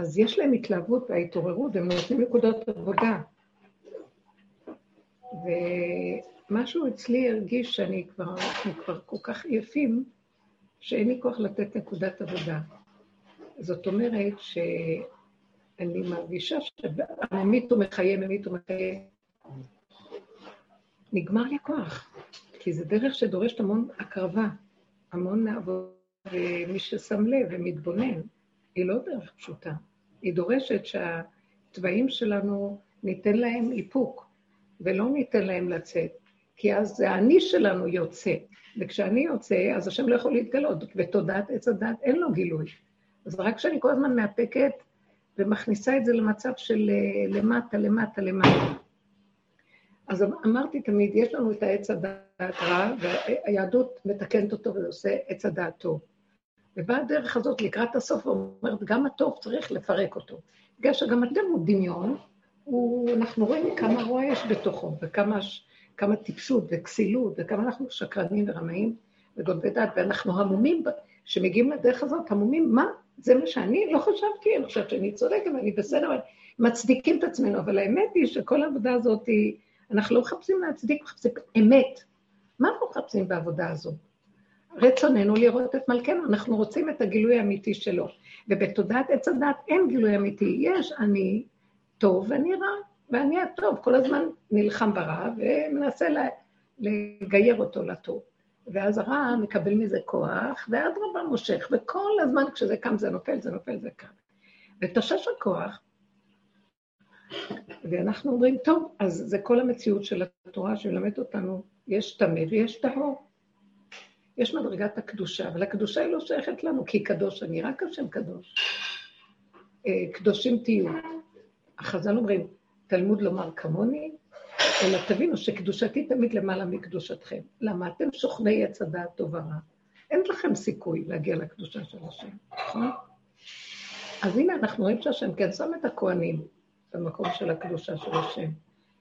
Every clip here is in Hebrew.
אז יש להם התלהבות וההתעוררות, והם נותנים נקודות עבודה. ומשהו אצלי הרגיש שאני כבר, אנחנו כבר כל כך עייפים, שאין לי כוח לתת נקודת עבודה. זאת אומרת שאני מרגישה שהממית ומחיה, ממית ומחיה. נגמר לי הכוח, כי זו דרך שדורשת המון הקרבה, המון עבודה, ומי ששם לב ומתבונן, היא לא דרך פשוטה. היא דורשת שהתוואים שלנו, ניתן להם איפוק, ולא ניתן להם לצאת, כי אז האני שלנו יוצא, וכשאני יוצא, אז השם לא יכול להתגלות, ותודעת עץ הדת אין לו גילוי. אז רק כשאני כל הזמן מאפקת ומכניסה את זה למצב של אה, למטה, למטה, למטה. אז אמ-, אמרתי תמיד, יש לנו את העץ הדעת רע, והיהדות מתקנת אותו ועושה עץ הדעת טוב. ובאה הדרך הזאת לקראת הסוף ואומרת, גם הטוב צריך לפרק אותו. בגלל שגם אתם הוא דמיון, הוא, אנחנו רואים כמה רוע יש בתוכו, וכמה כמה טיפשות וכסילות, וכמה אנחנו שקרנים ורמאים וגונבי דעת, ואנחנו המומים, שמגיעים לדרך הזאת, המומים, מה? זה מה שאני לא חשבתי, אני חושבת שאני צודקת ואני בסדר, אבל מצדיקים את עצמנו, אבל האמת היא שכל העבודה הזאת היא, אנחנו לא מחפשים להצדיק, מחפשים אמת. מה אנחנו מחפשים בעבודה הזאת? רצוננו לראות את מלכנו, אנחנו רוצים את הגילוי האמיתי שלו. ובתודעת עץ הדת אין גילוי אמיתי, יש אני טוב ואני רע, ואני הטוב, כל הזמן נלחם ברע ומנסה לגייר אותו לטוב. ואז הרע מקבל מזה כוח, ואדרבה מושך, וכל הזמן כשזה קם זה נופל, זה נופל, זה קם. ותושש הכוח, ואנחנו אומרים, טוב, אז זה כל המציאות של התורה שמלמדת אותנו, יש טמא ויש טהור. יש מדרגת הקדושה, אבל הקדושה היא לא שייכת לנו, כי קדוש אני, רק השם קדוש. אה, קדושים תהיו. החז"ל אומרים, תלמוד לומר כמוני, אלא תבינו שקדושתי תמיד למעלה מקדושתכם. למה? אתם סוכני עץ הדעת טוב ורע. אין לכם סיכוי להגיע לקדושה של השם, נכון? אז הנה, אנחנו רואים שהשם כן שם את הכוהנים במקום של הקדושה של השם.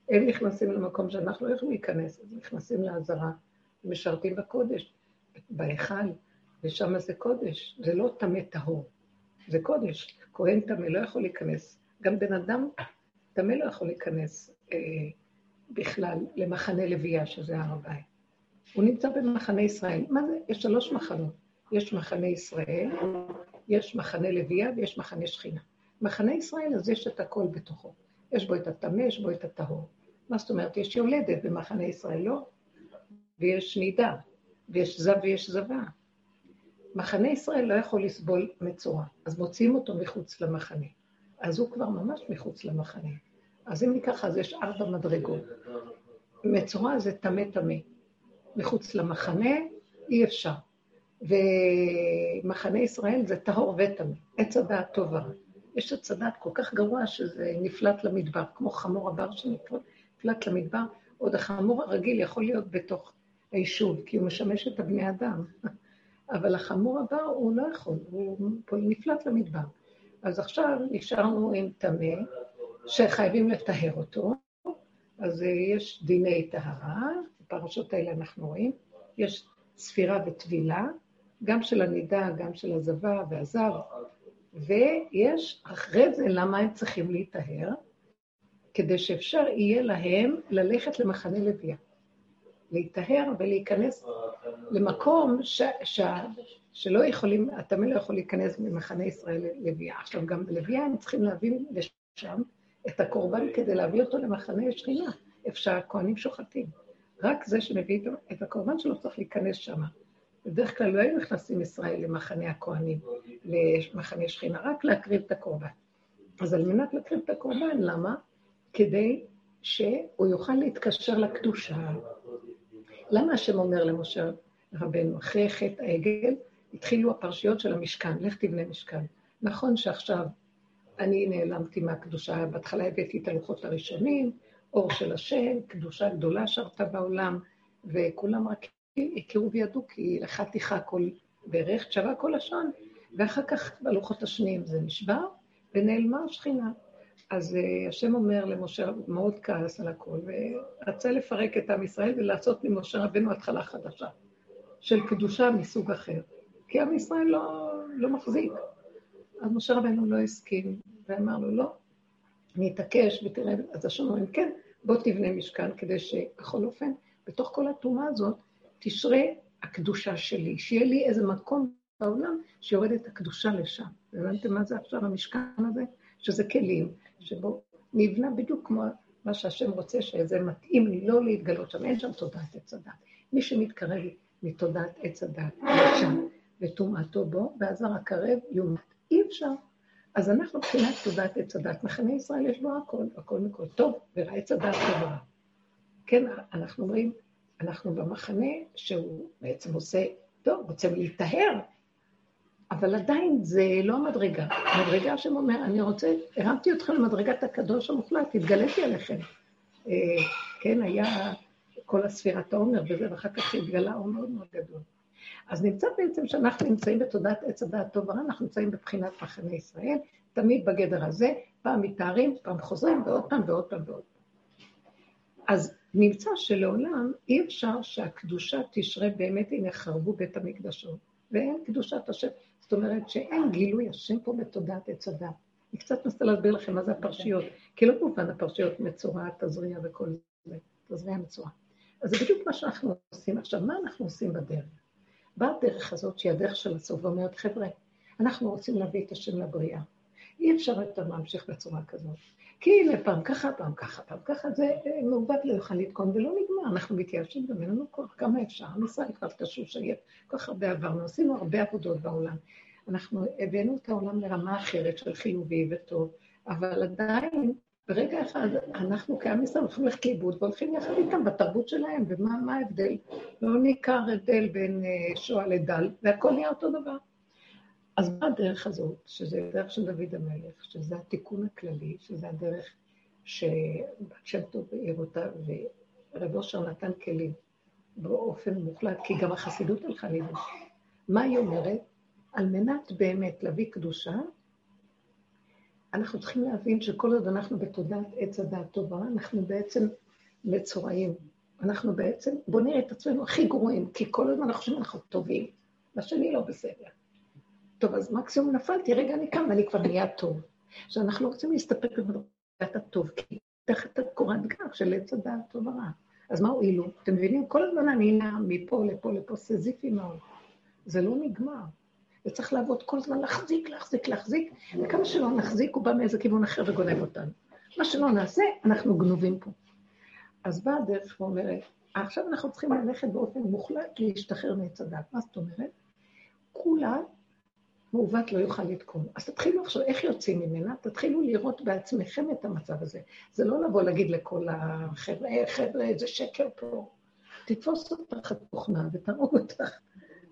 הם נכנסים למקום שאנחנו לא יכולים להיכנס, אז נכנסים לעזרה, משרתים בקודש, בהיכל, ושם זה קודש, זה לא טמא טהור, זה קודש. כהן טמא לא יכול להיכנס. גם בן אדם טמא לא יכול להיכנס אה, בכלל למחנה לוויה, שזה הר הבית. הוא נמצא במחנה ישראל. מה זה? יש שלוש מחנות. יש מחנה ישראל, יש מחנה לוויה ויש מחנה שכינה. מחנה ישראל, אז יש את הכל בתוכו. יש בו את הטמא, יש בו את הטהור. מה זאת אומרת? יש יולדת במחנה ישראל, לא? ויש נידה, ויש זב ויש זבה. מחנה ישראל לא יכול לסבול מצורע, אז מוציאים אותו מחוץ למחנה. אז הוא כבר ממש מחוץ למחנה. אז אם ניקח, אז יש ארבע מדרגות. מצורע זה טמא טמא. מחוץ למחנה אי אפשר. ומחנה ישראל זה טהור וטמא. עץ הדעת טוב ורע. יש עץ הדעת כל כך גרוע שזה נפלט למדבר, כמו חמור הבר שנפלט למדבר, עוד החמור הרגיל יכול להיות בתוך היישוב, כי הוא משמש את הבני אדם. אבל החמור הבר הוא לא יכול, הוא נפלט למדבר. אז עכשיו נשארנו עם טמא, שחייבים לטהר אותו, אז יש דיני טהרה, בפרשות האלה אנחנו רואים, יש ספירה וטבילה, גם של הנידה, גם של הזבה והזב, ויש אחרי זה למה הם צריכים להיטהר, כדי שאפשר יהיה להם ללכת למחנה לוויה. להיטהר ולהיכנס למקום ש, ש, שלא יכולים, הטמא לא יכול להיכנס ממחנה ישראל ללוויה. עכשיו, גם בלוויה הם צריכים להביא לשם את הקורבן כדי להביא אותו למחנה שכינה, איפה שהכוהנים שוחטים. רק זה שמביא את הקורבן שלו צריך להיכנס שם. בדרך כלל לא היו נכנסים ישראל למחנה הכוהנים, למחנה שכינה, רק להקריב את הקורבן. אז על מנת להקריב את הקורבן, למה? כדי שהוא יוכל להתקשר לקדושה. למה השם אומר למשה רבנו, אחרי חטא העגל, התחילו הפרשיות של המשכן, לך תבנה משכן. נכון שעכשיו אני נעלמתי מהקדושה, בהתחלה הבאתי את הלוחות הראשונים, אור של השם, קדושה גדולה שרתה בעולם, וכולם רק הכירו וידעו, כי לך תיכה כל ברך, שווה כל לשון, ואחר כך בלוחות השניים זה נשבר, ונעלמה השכינה. אז uh, השם אומר למשה, מאוד כעס על הכל, ורצה לפרק את עם ישראל ולעשות ממשה רבנו התחלה חדשה, של קדושה מסוג אחר. כי עם ישראל לא, לא מחזיק. אז משה רבנו לא הסכים, ואמר לו, לא, אני אתעקש ותראה, אז השם אומר, כן, בוא תבנה משכן, כדי שבכל אופן, בתוך כל הטומאה הזאת, תשרה הקדושה שלי, שיהיה לי איזה מקום בעולם שיורדת הקדושה לשם. הבנתם מה זה עכשיו המשכן הזה? שזה כלים, שבו נבנה בדיוק כמו מה שהשם רוצה, שזה מתאים לי לא להתגלות שם, אין שם תודעת עץ הדת. מי שמתקרב מתודעת עץ הדת, לשם, וטומאתו בו, והזר הקרב יומת. אי אפשר. אז אנחנו מבחינת תודעת עץ הדת, מחנה ישראל יש בו הכל, הכל מכל טוב, ורע עץ הדת טובה. כן, אנחנו אומרים, אנחנו במחנה שהוא בעצם עושה, טוב, רוצה להיטהר, אבל עדיין זה לא המדרגה. המדרגה שאומר, אני רוצה, הרמתי אתכם למדרגת הקדוש המוחלט, התגליתי עליכם. אה, כן, היה כל הספירת העומר וזה, ואחר כך התגלה אור מאוד מאוד גדול. אז נמצא בעצם שאנחנו נמצאים בתודעת עץ הדעת טוב ורע, אנחנו נמצאים בבחינת מחנה ישראל, תמיד בגדר הזה, פעם מתארים, פעם חוזרים, ועוד פעם ועוד פעם ועוד פעם. אז נמצא שלעולם אי אפשר שהקדושה תשרה באמת, הנה חרבו בית המקדשות, ואין קדושת השם. זאת אומרת שאין גילוי השם פה בתודעת עץ הדת. אני קצת מנסה להסביר לכם מה זה הפרשיות, כי לא מובן הפרשיות מצורע, תזריע וכל זה, תזריע מצורע. אז זה בדיוק מה שאנחנו עושים. עכשיו, מה אנחנו עושים בדרך? באה הדרך הזאת, שהיא הדרך של הסוף, ואומרת, חבר'ה, אנחנו רוצים להביא את השם לבריאה. אי אפשר יותר להמשיך בצורה כזאת. כי הנה, פעם ככה, פעם ככה, פעם ככה, זה אה, מעובד לא יוכל לתקון ולא נגמר, אנחנו מתייאשים גם אין לנו כוח, כמה אפשר, עם ישראל כבר תשוש עייף, כל כך הרבה עברנו, עשינו הרבה עבודות בעולם. אנחנו הבאנו את העולם לרמה אחרת של חיובי וטוב, אבל עדיין, ברגע אחד, אנחנו כעם ישראל הולכים ללכת לאיבוד והולכים יחד איתם בתרבות שלהם, ומה ההבדל? לא ניכר הבדל בין אה, שואה לדל, והכל נהיה אותו דבר. אז מה הדרך הזאת, שזה הדרך של דוד המלך, שזה התיקון הכללי, שזה הדרך שבת שם טוב העיר אותה, ורב אושר נתן כלים באופן מוחלט, כי גם החסידות הלכה לזה. מה היא אומרת? על מנת באמת להביא קדושה, אנחנו צריכים להבין שכל עוד אנחנו בתודעת עץ הדעת טובה, אנחנו בעצם מצורעים. אנחנו בעצם, נראה את עצמנו הכי גרועים, כי כל הזמן אנחנו חושבים שאנחנו טובים, והשני לא בסדר. טוב, אז מקסימום נפלתי, רגע אני קם ואני כבר נהיה טוב. עכשיו, אנחנו לא רוצים להסתפק במדרגת הטוב, כי תחת הקורת גג של עץ הדעת טוב ורע. אז מה הועילו? אתם מבינים? כל הזמן אני נע מפה לפה לפה, סזיפי מאוד. זה לא נגמר. וצריך לעבוד כל הזמן, להחזיק, להחזיק, להחזיק, וכמה שלא נחזיק, הוא בא מאיזה כיוון אחר וגונב אותנו. מה שלא נעשה, אנחנו גנובים פה. אז באה הדרך ואומרת, עכשיו אנחנו צריכים ללכת באופן מוחלט להשתחרר מעץ הדת. מה זאת אומרת? כולה מעוות לא יוכל לתקון. אז תתחילו עכשיו, איך יוצאים ממנה? תתחילו לראות בעצמכם את המצב הזה. זה לא לבוא להגיד לכל החבר'ה, אה, חבר'ה, איזה שקר פה. תתפוס אותך תוכנה ותהרוג אותך.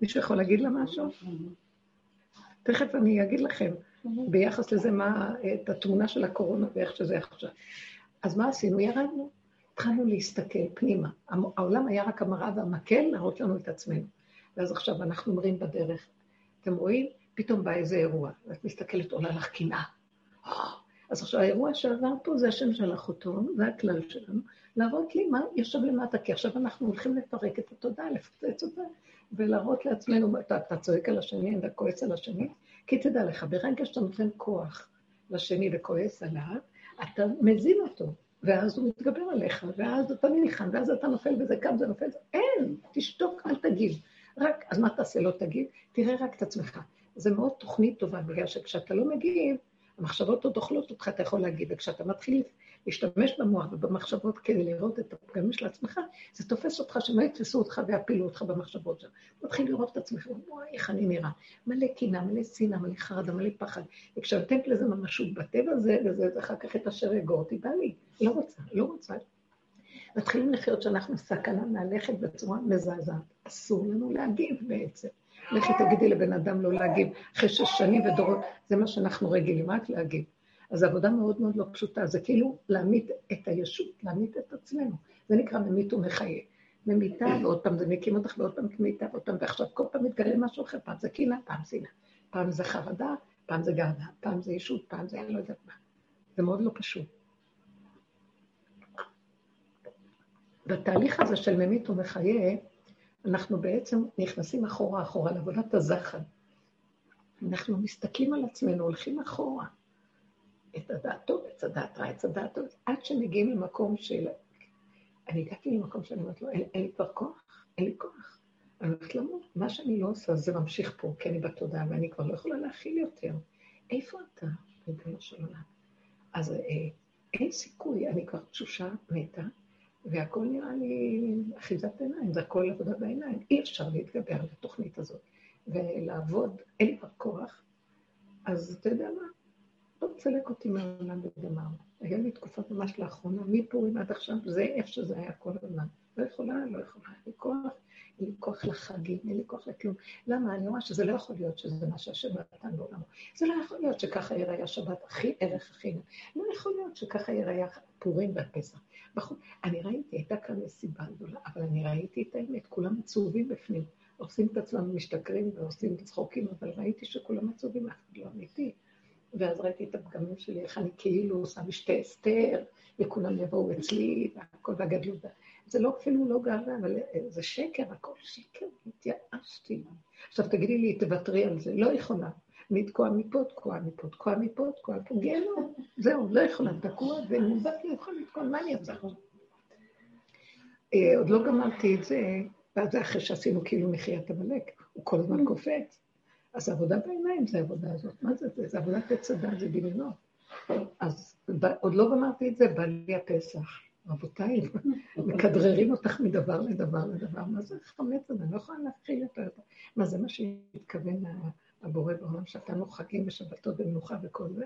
מישהו יכול להגיד לה משהו? תכף אני אגיד לכם ביחס לזה מה, את התמונה של הקורונה ואיך שזה עכשיו. אז מה עשינו? ירדנו. התחלנו להסתכל פנימה. העולם היה רק המראה והמקל להראות לנו את עצמנו. ואז עכשיו אנחנו אומרים בדרך, אתם רואים? פתאום בא איזה אירוע, ואת מסתכלת, עולה לך קנאה. אז עכשיו, האירוע שעבר פה זה השם שלח אותו, זה הכלל שלנו, להראות לי מה יושב למטה, כי עכשיו אנחנו הולכים לפרק את התודעה, לפצץ אותה, ולהראות לעצמנו, אתה, אתה צועק על השני, אתה כועס על השני, כי תדע לך, ברגע שאתה נותן כוח לשני וכועס עליו, אתה מזין אותו, ואז הוא מתגבר עליך, ואז אתה נלחם, ואז אתה נופל בזה, קם זה נופל, אין, תשתוק, אל תגיב. רק, אז מה תעשה? לא תגיב? תראה רק את עצמך. זה מאוד תוכנית טובה, בגלל שכשאתה לא מגיב, המחשבות עוד אוכלות אותך, אתה יכול להגיד, וכשאתה מתחיל להשתמש במוח ובמחשבות כדי לראות את הפגמים של עצמך, זה תופס אותך שלא יתפסו אותך ויפילו אותך במחשבות שלך. מתחיל לראות את עצמך, וואי, איך אני נראה. מלא קנאה, מלא שנאה, מלא חרדה, מלא פחד. וכשאני נותנת לזה ממשות בטבע זה, וזה אחר כך את אשר יגור אותי, בא לי. לא רוצה, לא רוצה. מתחילים לחיות שאנחנו סכנה מהלכת בצורה מזעזעת. אסור לנו להגיב בעצם. לכי תגידי לבן אדם לא להגיב. אחרי שש שנים ודורות, זה מה שאנחנו רגילים, רק להגיב. אז עבודה מאוד מאוד לא פשוטה, זה כאילו להמית את הישות, להמית את עצמנו. זה נקרא ממית ומחיה. ממיתה, ועוד פעם זה מקים אותך, ועוד פעם ממיתה, ועוד פעם, ועכשיו כל פעם מתגלה משהו אחר, פעם זה קנאה, פעם שנאה. פעם זה חרדה, פעם זה גאווה, פעם זה ישות, פעם זה אני לא יודעת מה. זה מאוד לא פשוט. בתהליך הזה של ממית ומחיה, אנחנו בעצם נכנסים אחורה אחורה לעבודת הזחל. אנחנו מסתכלים על עצמנו, הולכים אחורה. את הדעת טוב, את הדעת רע, את הדעת טוב, עד שמגיעים למקום של... אני הגעתי למקום שאני אומרת לו, אין, אין לי כבר כוח, אין לי כוח. אני הולכת למות, מה שאני לא עושה זה ממשיך פה, כי אני בתודעה ואני כבר לא יכולה להכיל יותר. איפה אתה, ריבונו של עולם? אז אה, אין סיכוי, אני כבר תשושה, מתה, והכל נראה לי אחיזת עיניים, זה הכל עבודה בעיניים. אי אפשר להתגבר על התוכנית הזאת ולעבוד, אין כבר כוח. אז אתה יודע מה? לא תסלק אותי מהעולם בדמם. היה לי תקופות ממש לאחרונה, מפורים עד עכשיו, זה איך שזה היה כל הזמן. לא יכולה, לא יכולה, אין לי כוח, אין לי כוח לחגים, אין לי כוח לכלום. למה? אני רואה שזה לא יכול להיות שזה מה שהשם נתן בעולמו. זה לא יכול להיות שככה יראה שבת הכי ערך הכי... לא יכול להיות שככה יראה פורים והפסח. בחור, אני ראיתי, הייתה כאן מסיבה גדולה, אבל אני ראיתי את האמת, כולם עצובים בפנים. עושים את עצמם משתכרים ועושים צחוקים, אבל ראיתי שכולם עצובים, אף אחד לא אמיתי. ואז ראיתי את הפגמים שלי, איך אני כאילו עושה משתה אסתר, וכולם יבואו אצלי, והכל והגדלות. זה לא אפילו לא גאווה, אבל זה שקר, הכל שקר, התייאשתי. עכשיו תגידי לי, תוותרי על זה, לא יכולה. אני תקועה מפה, תקועה מפה, תקועה מפה, תקועה מפה, גיהנום. זהו, לא יכולה, תקוע, ומובט לא יכול לתקוע, מה אני אעשה? אה, עוד לא גמרתי את זה, ואז זה אחרי שעשינו כאילו מחיית עמלק, הוא כל הזמן קופץ. אז עבודה בעיניים זה העבודה הזאת. מה זה זה? זה עבודת עץ הדת, זה דמיונות. אז עוד לא גמרתי את זה, בא לי הפסח. רבותיי, מכדררים אותך מדבר לדבר לדבר. מה זה חמץ הזה? אני לא יכולה להכיל יותר. מה זה מה שהתכוון הבורא בעולם, שאתנו חגים ושבתות ומנוחה וכל זה?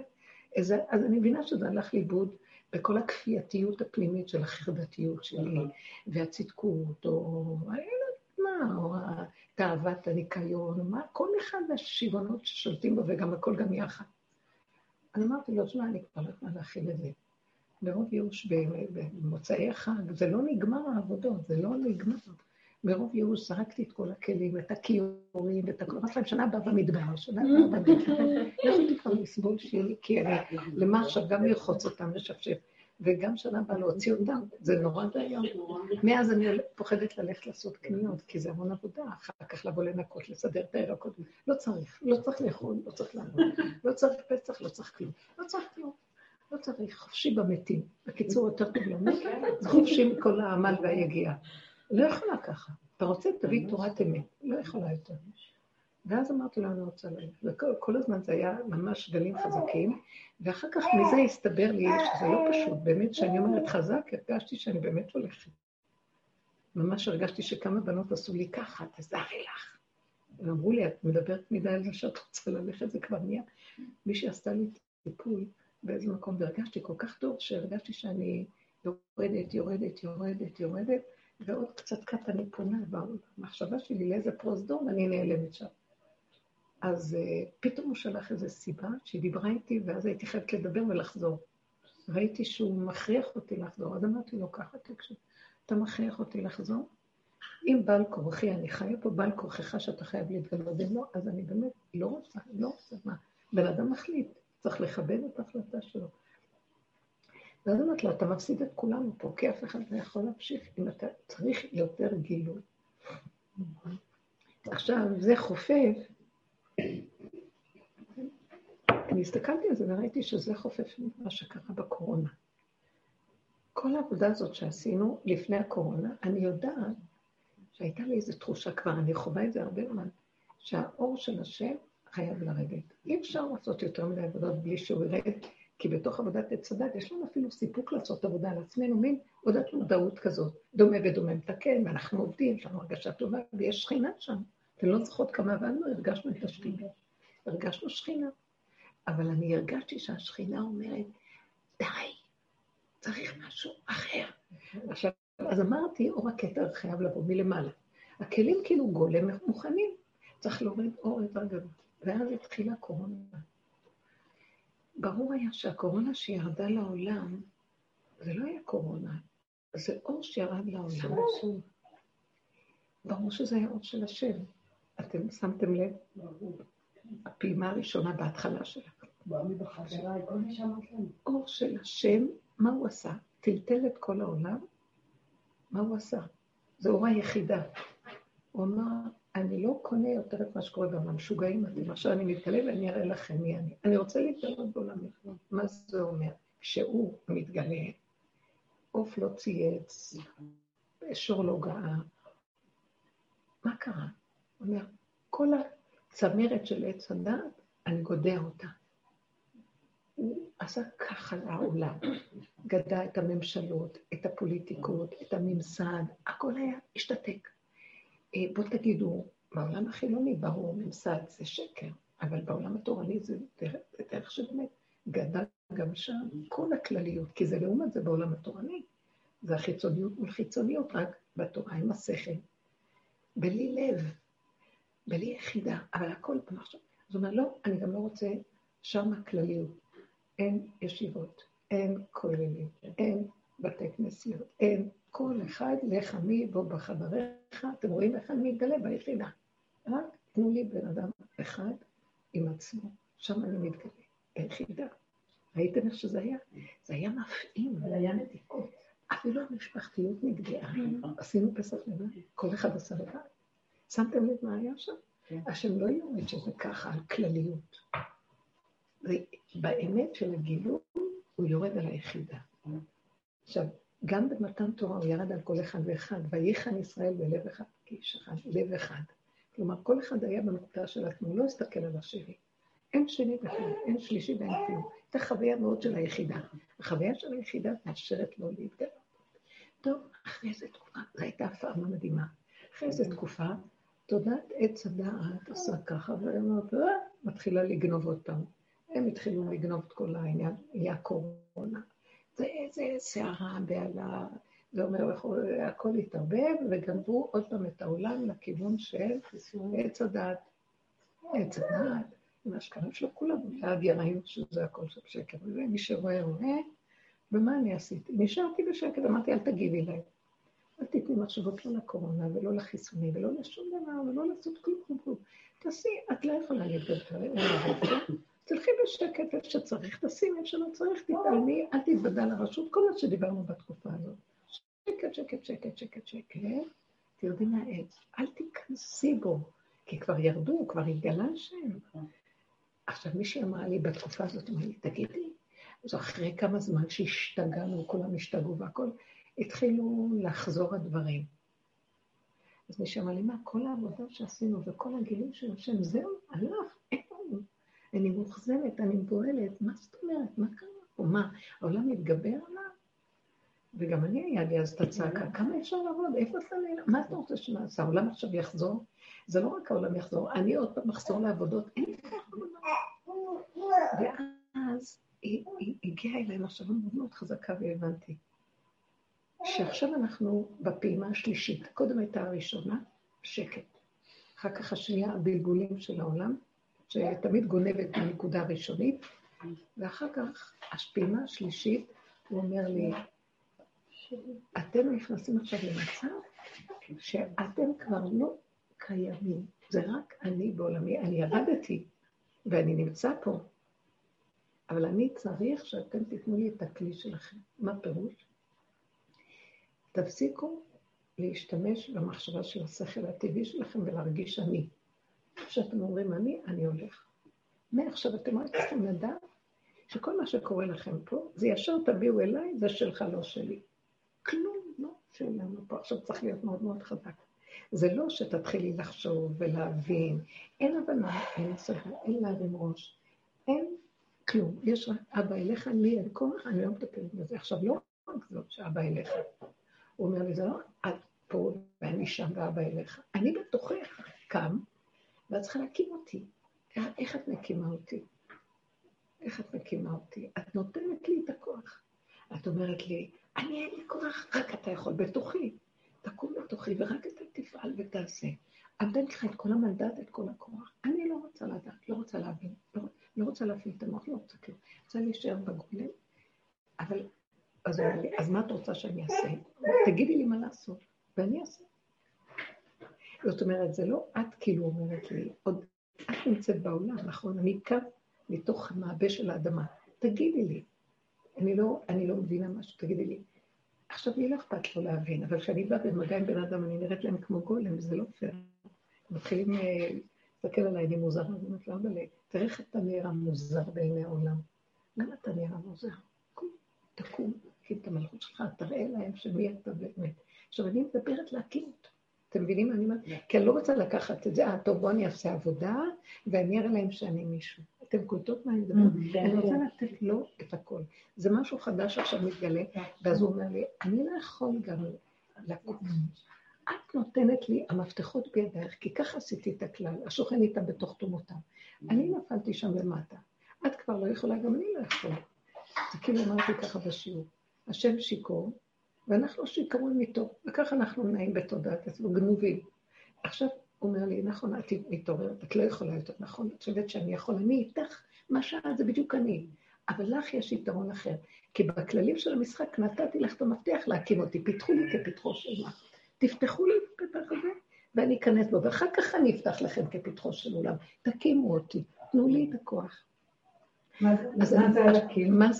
איזה, אז אני מבינה שזה הלך לאיבוד בכל הכפייתיות הפנימית של החרדתיות שלי, והצדקות, או מה, או תאוות הניקיון, מה, כל אחד מהשיוונות ששולטים בו, וגם הכל גם יחד. אני אמרתי לו, תשמע, אני כבר לא יכולה להכיל את זה. מרוב ייאוש במוצאי החג, זה לא נגמר העבודות, זה לא נגמר. מרוב ייאוש זרקתי את כל הכלים, את הכיורים, את הכל. אמרתי להם, שנה הבאה במדבר, שנה הבאה במדבר. יכולתי כבר לסבול שיהיה כי אני, למה עכשיו גם לרחוץ אותם, לשפשף. וגם שנה הבאה להוציא אותם, זה נורא ואיום. מאז אני פוחדת ללכת לעשות קניות, כי זה המון עבודה, אחר כך לבוא לנקות, לסדר את הירקות. לא צריך, לא צריך לאכול, לא צריך לעבוד, לא צריך פסח, לא צריך כלום. לא צריך כלום. לא צריך, חופשי במתים. בקיצור, יותר טוב למות, זה חופשי מכל העמל והיגיעה. לא יכולה ככה. אתה רוצה, תביא תורת אמת. לא יכולה יותר. ואז אמרתי לו, אני רוצה ללכת. וכל הזמן זה היה ממש גלים חזקים, ואחר כך מזה הסתבר לי שזה לא פשוט. באמת, כשאני אומרת חזק, הרגשתי שאני באמת הולכת. ממש הרגשתי שכמה בנות עשו לי ככה, תזהרי לך. ואמרו לי, את מדברת מדי על זה שאת רוצה ללכת, זה כבר נהיה. מישהי עשתה לי טיפול באיזה מקום, והרגשתי כל כך טוב, שהרגשתי שאני יורדת, יורדת, יורדת, יורדת, ועוד קצת קט אני פונה במחשבה שלי לאיזה פרוזדור, ואני נעלמת שם. אז uh, פתאום הוא שלח איזו סיבה שהיא דיברה איתי, ואז הייתי חייבת לדבר ולחזור. ראיתי שהוא מכריח אותי לחזור, אז אמרתי לו, ככה תקשיב, אתה מכריח אותי לחזור? אם בעל כורחי, אני חיה פה בעל כורחך שאתה חייב להתגלות, אם לא, אז אני באמת לא רוצה, לא רוצה, מה? בן אדם מחליט, צריך לכבד את ההחלטה שלו. ואז אמרתי לו, אתה מפסיד את כולנו פה, כי אף אחד לא יכול להמשיך אם אתה צריך יותר גילוי. עכשיו, זה חופף אני הסתכלתי על זה וראיתי שזה חופף ממה שקרה בקורונה. כל העבודה הזאת שעשינו לפני הקורונה, אני יודעת שהייתה לי איזו תחושה כבר, אני חווה את זה הרבה זמן, שהאור של השם חייב לרדת. אי אפשר לעשות יותר מדי עבודות בלי שהוא ירד, כי בתוך עבודת עץ הדת יש לנו אפילו סיפוק לעשות עבודה על עצמנו, מין עבודת מודעות כזאת, דומה ודומה מתקן, ואנחנו עובדים, יש לנו הרגשה טובה, ויש שכינה שם. אתן לא זוכרות כמה עבדנו, הרגשנו את השכינה. הרגשנו שכינה. אבל אני הרגשתי שהשכינה אומרת, די, צריך משהו אחר. עכשיו, אז אמרתי, אור הכתר חייב לבוא מלמעלה. הכלים כאילו גולם מוכנים, צריך להוריד אור יותר גדול. ואז התחילה קורונה. ברור היה שהקורונה שירדה לעולם, זה לא היה קורונה, זה אור שירד לעולם. ברור שזה היה אור של השם. אתם שמתם לב? הפעימה הראשונה בהתחלה שלה. אור של השם, מה הוא עשה? טלטל את כל העולם? מה הוא עשה? זו אור היחידה. הוא אמר, אני לא קונה יותר את מה שקורה בעולם, משוגעים אתם, עכשיו אני מתגלה ואני אראה לכם מי אני. אני רוצה להתגלות בעולם בכלל. מה זה אומר? כשהוא מתגלה, עוף לא צייץ, שור לא גאה, מה קרה? הוא אומר, כל הצמרת של עץ הדת, אני גודע אותה. הוא עשה ככה לעולם, גדע את הממשלות, את הפוליטיקות, את הממסד, הכל היה השתתק. אה, בואו תגידו, בעולם החילוני, ברור, ממסד זה שקר, אבל בעולם התורני זה דרך שבאמת גדל גם שם כל הכלליות, כי זה לעומת זה בעולם התורני. זה החיצוניות מול חיצוניות, רק בתורה עם השכל. בלי לב, בלי יחידה, אבל הכל במחשב. אז הוא אומר, לא, אני גם לא רוצה שם הכלליות. אין ישיבות, אין כוללים, אין בתי כנסיות, אין כל אחד לך מי בו בחדריך, אתם רואים איך אני מתגלה ביחידה. רק תנו לי בן אדם אחד עם עצמו, שם אני מתגלה, ביחידה. ראיתם איך שזה היה? זה היה מפעים. זה היה נתיקות. אפילו המשפחתיות נגדעה. עשינו פסח לבד, כל אחד עשה לבד. שמתם לב מה היה שם? כן. השם לא יורד שזה ככה, על כלליות. באמת של הגילוי, הוא יורד על היחידה. עכשיו, גם במתן תורה הוא ירד על כל אחד ואחד, וייחן ישראל בלב אחד, כאיש אחד, לב אחד. כלומר, כל אחד היה בנקודה של עצמו, לא הסתכל על השני. אין שני בכלל, אין שלישי ואין כלום. זו חוויה מאוד של היחידה. החוויה של היחידה מאפשרת לו להתגלות. טוב, אחרי איזה תקופה, זו הייתה הפעמה מדהימה. אחרי איזה תקופה, תודעת עץ הדעת עושה ככה, ואומרת, אה, מתחילה לגנוב עוד פעם. הם התחילו לגנוב את כל העניין, היה קורונה. זה איזה סערה, בהלה, זה אומר, הכל התערבב, וגנבו עוד פעם את העולם לכיוון של עץ הדעת. עץ הדעת, עם השקרים שלו, כולם ליד יראינו שזה הכל של שקר. ומי שרואה, רואה. ומה אני עשיתי? נשארתי בשקט, אמרתי, אל תגיבי להם. אל תתני מחשבות לא לקורונה ולא לחיסונים ולא לשום דבר ולא לעשות כלום כלום. תעשי, את לא יכולה להתגבר, תלכי בשקט איפה שצריך, תשימי איפה שלא צריך, תתעלמי, אל תתוודע לרשות, כל מה שדיברנו בתקופה הזאת. שקט, שקט, שקט, שקט, שקט, תרדי מהעץ, אל תיכנסי בו, כי כבר ירדו, כבר התגלה השם. עכשיו, מישהי אמרה לי בתקופה הזאת, אמרה לי, תגידי, אז אחרי כמה זמן שהשתגענו, כולם השתגעו והכל, התחילו לחזור הדברים. אז מישהו אמר לי, מה, כל העבודה שעשינו וכל הגילוי של השם, זהו, הלך. אני מאוכזבת, אני מבוהלת, מה זאת אומרת? מה קרה פה? מה, העולם מתגבר עליו? וגם אני, היה לי אז את הצעקה, כמה אפשר לעבוד? איפה אתה נעלם? מה אתה רוצה שנעשה? העולם עכשיו יחזור? זה לא רק העולם יחזור, אני עוד פעם אחזור לעבודות, אין לי ככה. ואז הגיעה אליי מחשבה מאוד מאוד חזקה והבנתי שעכשיו אנחנו בפעימה השלישית. קודם הייתה הראשונה, שקט. אחר כך השנייה, הבלבולים של העולם, שתמיד גונבת בנקודה הראשונית, ואחר כך, הפעימה השלישית, הוא אומר לי, אתם נכנסים עכשיו למצב שאתם כבר לא קיימים, זה רק אני בעולמי, אני ירדתי ואני נמצא פה, אבל אני צריך שאתם תיתנו לי את הכלי שלכם. מה פירוש? תפסיקו להשתמש במחשבה של השכל הטבעי שלכם ולהרגיש אני. כשאתם אומרים אני, אני הולך. מעכשיו אתם רק צריכים לדעת שכל מה שקורה לכם פה, זה ישר תביאו אליי, זה שלך, לא שלי. כלום לא שלנו פה. עכשיו צריך להיות מאוד מאוד חזק. זה לא שתתחילי לחשוב ולהבין, אין הבנה, אין השגה, אין להרים ראש, אין כלום. יש רק אבא אליך, לי אין כוח, אני לא מטפלת בזה. עכשיו, לא רק זאת שאבא אליך. הוא אומר לי, זה לא את פה ואני שם ואבא אליך. אני בתוכך קם, ואת צריכה להקים אותי. איך את מקימה אותי? איך את מקימה אותי? את נותנת לי את הכוח. את אומרת לי, אני אין לי כוח, רק אתה יכול בתוכי. תקום בתוכי ורק אתה תפעל ותעשה. אני נותנת לך את כל המנדט, את כל הכוח. אני לא רוצה לדעת, לא רוצה להבין, לא, לא רוצה להפעיל את המוח, לא רוצה כלום. רוצה להישאר בגולם, אבל... אז, אז מה את רוצה שאני אעשה? תגידי לי מה לעשות, ואני אעשה. זאת אומרת, זה לא את כאילו אומרת לי, עוד את נמצאת בעולם, נכון? אני כאן מתוך המעבה של האדמה. תגידי לי. אני לא, אני לא מבינה משהו, תגידי לי. עכשיו, לי לא אכפת לו להבין, אבל כשאני באה במגע עם בן אדם, אני נראית להם כמו גולם, וזה לא פייר. מתחילים אה, להסתכל עליי, אני מוזר, אני אומרת לו, אבא'לה, תראה איך אתה נראה מוזר בעיני העולם. למה אתה נראה מוזר? תקום, תקים את המלכות שלך, תראה להם שמי אתה באמת. עכשיו, אני מדברת להקים אותו. אתם מבינים מה אני אומרת? כן. כי אני לא רוצה לקחת את זה, אה, טוב, בואו אני אעשה עבודה, ואני אראה להם שאני מישהו. אתם קולטות מה אני מדברת? Mm, אני רוצה לתת לו את הכל. זה משהו חדש עכשיו מתגלה, כן. ואז הוא אומר לי, אני לא יכול גם לקום. את נותנת לי המפתחות בידייך, כי ככה עשיתי את הכלל, השוכן איתה בתוך תומותיו. אני נפלתי שם למטה. את כבר לא יכולה, גם אני לא יכולה. זה כאילו אמרתי ככה בשיעור. השם שיכור, ואנחנו שיכרון איתו, וככה אנחנו נעים בתודעת עצמו, גנובים. עכשיו הוא אומר לי, נכון, את מתעוררת, את לא יכולה יותר, נכון? את חושבת שאני יכול, אני איתך, מה שאת זה בדיוק אני. אבל לך יש יתרון אחר. כי בכללים של המשחק נתתי לך את המפתח להקים אותי, פיתחו לי כפתחו של מה. תפתחו לי את הפתח הזה, ואני אכנס בו, ואחר כך אני אפתח לכם כפתחו של עולם. תקימו אותי, תנו לי את הכוח. מה זה להקים? מה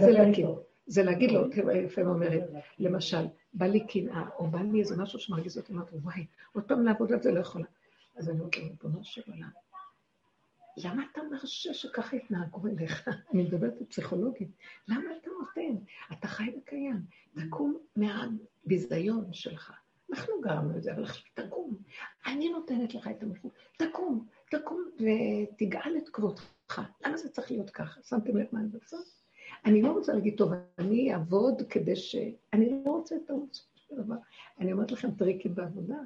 זה להקים? זה להגיד לו, לפעמים אומרת, למשל, בא לי קנאה, או בא לי איזה משהו שמרגיז אותי, אמרתי, וואי, עוד פעם לעבוד על זה לא יכולה. אז אני אומרת לו, ריבונו של עולם, למה אתה מרשה שככה יתנהגו אליך? אני מדברת בפסיכולוגית. למה אתה נותן? אתה חי וקיים. תקום מהביזיון שלך. אנחנו גרמנו את זה, אבל עכשיו תקום. אני נותנת לך את המלכות. תקום, תקום ותגאל את כבודך. למה זה צריך להיות ככה? שמתם לב מה אני רוצה? אני לא רוצה להגיד, טוב, אני אעבוד כדי ש... אני לא רוצה את דבר. אני אומרת לכם טריקים בעבודה.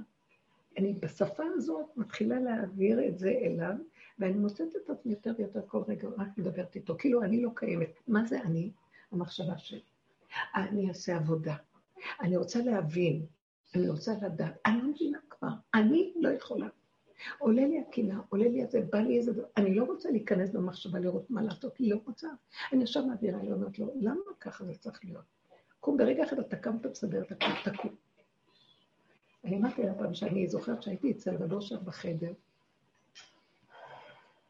אני בשפה הזאת מתחילה להעביר את זה אליו, ואני מוצאת את עצמי יותר ויותר כל רגע, רק מדברת איתו. כאילו, אני לא קיימת. מה זה אני? המחשבה שלי. אני אעשה עבודה. אני רוצה להבין, אני רוצה לדעת. אני לא מבינה כבר, אני לא יכולה. עולה לי הקינה, עולה לי איזה, בא לי איזה דבר, אני לא רוצה להיכנס במחשבה לראות מה לעשות, לא רוצה. אני עכשיו מעבירה, אני אומרת לו, למה ככה זה צריך להיות? קום, ברגע אחד אתה קם, אתה את הכל, תקום. אני אמרתי לה פעם שאני זוכרת שהייתי אצל רב אושר בחדר,